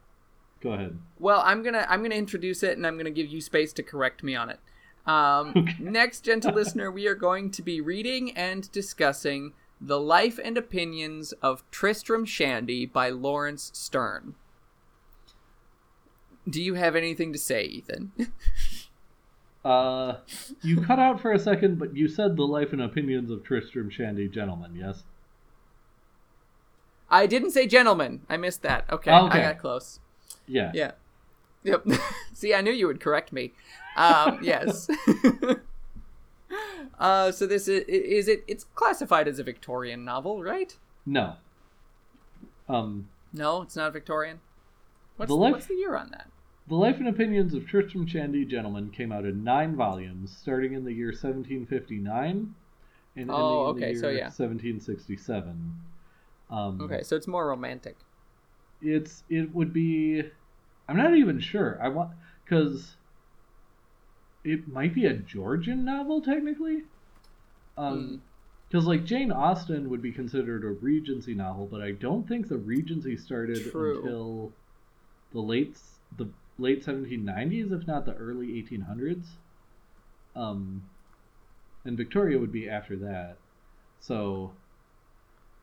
Speaker 2: Go ahead.
Speaker 1: Well, I'm gonna I'm gonna introduce it, and I'm gonna give you space to correct me on it. Um, Next, gentle listener, we are going to be reading and discussing the life and opinions of Tristram Shandy by Laurence Sterne. Do you have anything to say, Ethan?
Speaker 2: Uh, you cut out for a second, but you said the life and opinions of Tristram Shandy, gentlemen. Yes.
Speaker 1: I didn't say gentlemen. I missed that. Okay,
Speaker 2: Okay.
Speaker 1: I got close.
Speaker 2: Yeah.
Speaker 1: Yeah. Yep. See, I knew you would correct me. Um, yes. uh, so this is, is it? It's classified as a Victorian novel, right?
Speaker 2: No. Um,
Speaker 1: No, it's not Victorian. What's
Speaker 2: The life-
Speaker 1: what's the year on that?
Speaker 2: the life and opinions of Tristram Shandy, gentlemen, came out in nine volumes, starting in the year 1759 and
Speaker 1: Oh,
Speaker 2: ending in
Speaker 1: okay,
Speaker 2: the
Speaker 1: so
Speaker 2: year
Speaker 1: yeah.
Speaker 2: 1767. Um,
Speaker 1: Okay, so it's more romantic.
Speaker 2: it's it would be i'm not even sure i want because it might be a georgian novel technically um because like jane austen would be considered a regency novel but i don't think the regency started
Speaker 1: True.
Speaker 2: until the late the late 1790s if not the early 1800s um and victoria would be after that so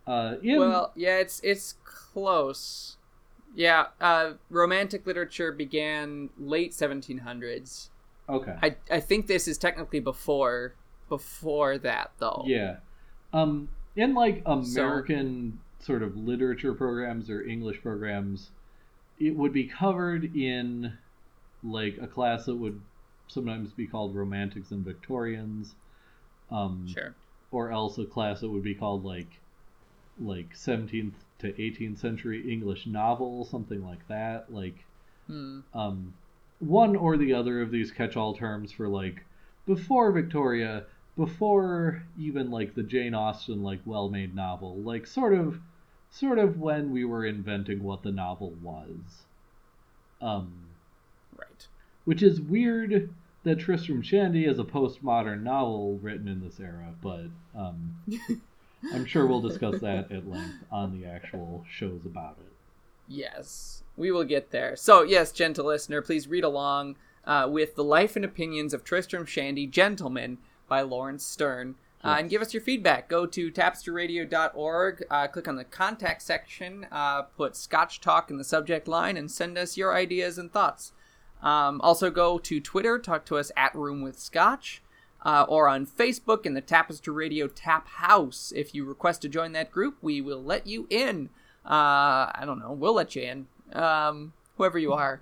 Speaker 2: uh in
Speaker 1: Well, yeah, it's it's close. Yeah, uh, romantic literature began late 1700s.
Speaker 2: Okay
Speaker 1: I I think this is technically before before that though.
Speaker 2: Yeah. Um in like American sort of literature programs or English programs, it would be covered in like a class that would sometimes be called Romantics and Victorians. Um
Speaker 1: Sure.
Speaker 2: or else a class that would be called like like 17th to 18th century English novel, something like that. Like
Speaker 1: Hmm.
Speaker 2: um, one or the other of these catch-all terms for like before Victoria, before even like the Jane Austen like well-made novel, like sort of sort of when we were inventing what the novel was. Um,
Speaker 1: Right.
Speaker 2: which is weird that Tristram Shandy is a postmodern novel written in this era, but um, I'm sure we'll discuss that at length on the actual shows about it.
Speaker 1: Yes, we will get there. So, yes, gentle listener, please read along uh, with The Life and Opinions of Tristram Shandy, Gentleman by Laurence Sterne. Uh, and give us your feedback. Go to tapestryradio.org, uh, click on the contact section, uh, put Scotch Talk in the subject line, and send us your ideas and thoughts. Um, also, go to Twitter, talk to us at Room with Scotch, uh, or on Facebook in the Tapestry Radio Tap House. If you request to join that group, we will let you in. Uh, I don't know, we'll let you in. Um, whoever you are,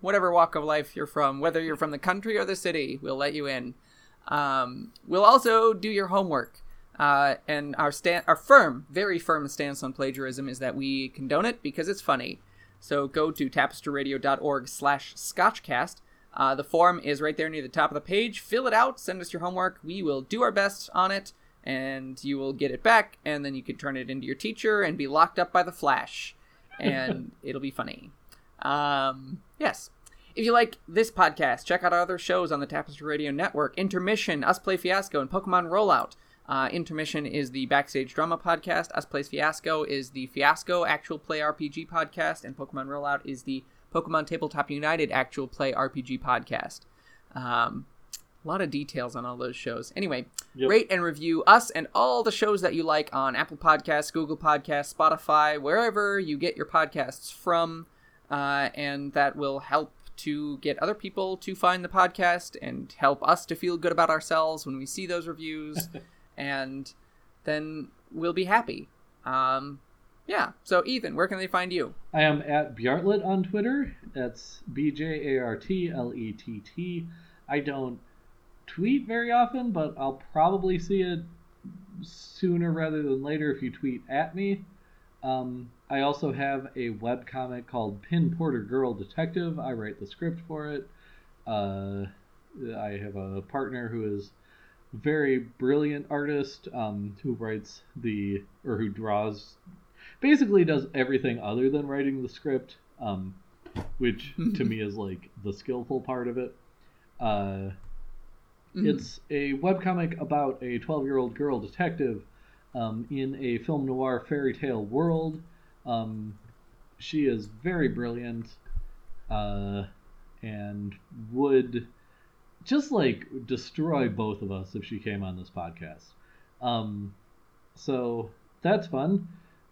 Speaker 1: whatever walk of life you're from, whether you're from the country or the city, we'll let you in. Um, we'll also do your homework. Uh, and our stand, our firm, very firm stance on plagiarism is that we condone it because it's funny. So go to tapestryradio.org slash scotchcast. Uh, the form is right there near the top of the page. Fill it out, send us your homework. We will do our best on it, and you will get it back, and then you can turn it into your teacher and be locked up by the Flash. And it'll be funny. Um, yes. If you like this podcast, check out our other shows on the Tapestry Radio Network Intermission, Us Play Fiasco, and Pokemon Rollout. Uh, Intermission is the Backstage Drama podcast. Us Plays Fiasco is the Fiasco Actual Play RPG podcast. And Pokemon Rollout is the Pokemon Tabletop United Actual Play RPG podcast. Um, a lot of details on all those shows. Anyway,
Speaker 2: Yep.
Speaker 1: rate and review us and all the shows that you like on Apple Podcasts, Google Podcasts, Spotify, wherever you get your podcasts from. Uh, and that will help to get other people to find the podcast and help us to feel good about ourselves when we see those reviews. and then we'll be happy. Um, yeah. So, Ethan, where can they find you?
Speaker 2: I am at Bjartlett on Twitter. That's B J A R T L E T T. I don't tweet very often, but I'll probably see it sooner rather than later if you tweet at me. Um, I also have a webcomic called Pin Porter Girl Detective. I write the script for it. Uh, I have a partner who is very brilliant artist um, who writes the or who draws, basically does everything other than writing the script, um, which to me is like the skillful part of it. Uh,
Speaker 1: Mhm.
Speaker 2: It's a webcomic about a 12 year old girl detective um, in a film noir fairy tale world. Um, she is very brilliant uh, and would just like destroy both of us if she came on this podcast. Um, so that's fun.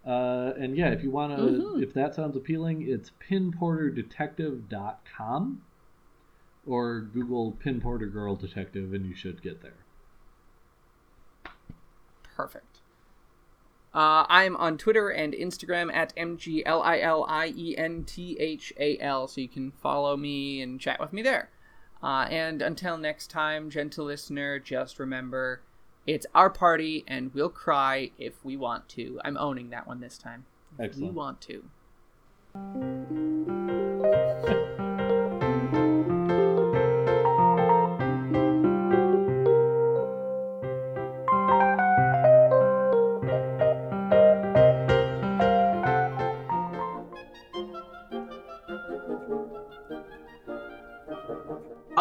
Speaker 2: Uh, and yeah, if you want to,
Speaker 1: Mhm.
Speaker 2: if that sounds appealing, it's pinporterdetective.com or Google Pin Porter Girl Detective and you should get there.
Speaker 1: Perfect. Uh, I'm on Twitter and Instagram at E MGLILIENTHAL, so you can follow me and chat with me there. Uh, and until next time, gentle listener, just remember it's our party and we'll cry if we want to. I'm owning that one this time. If we want to.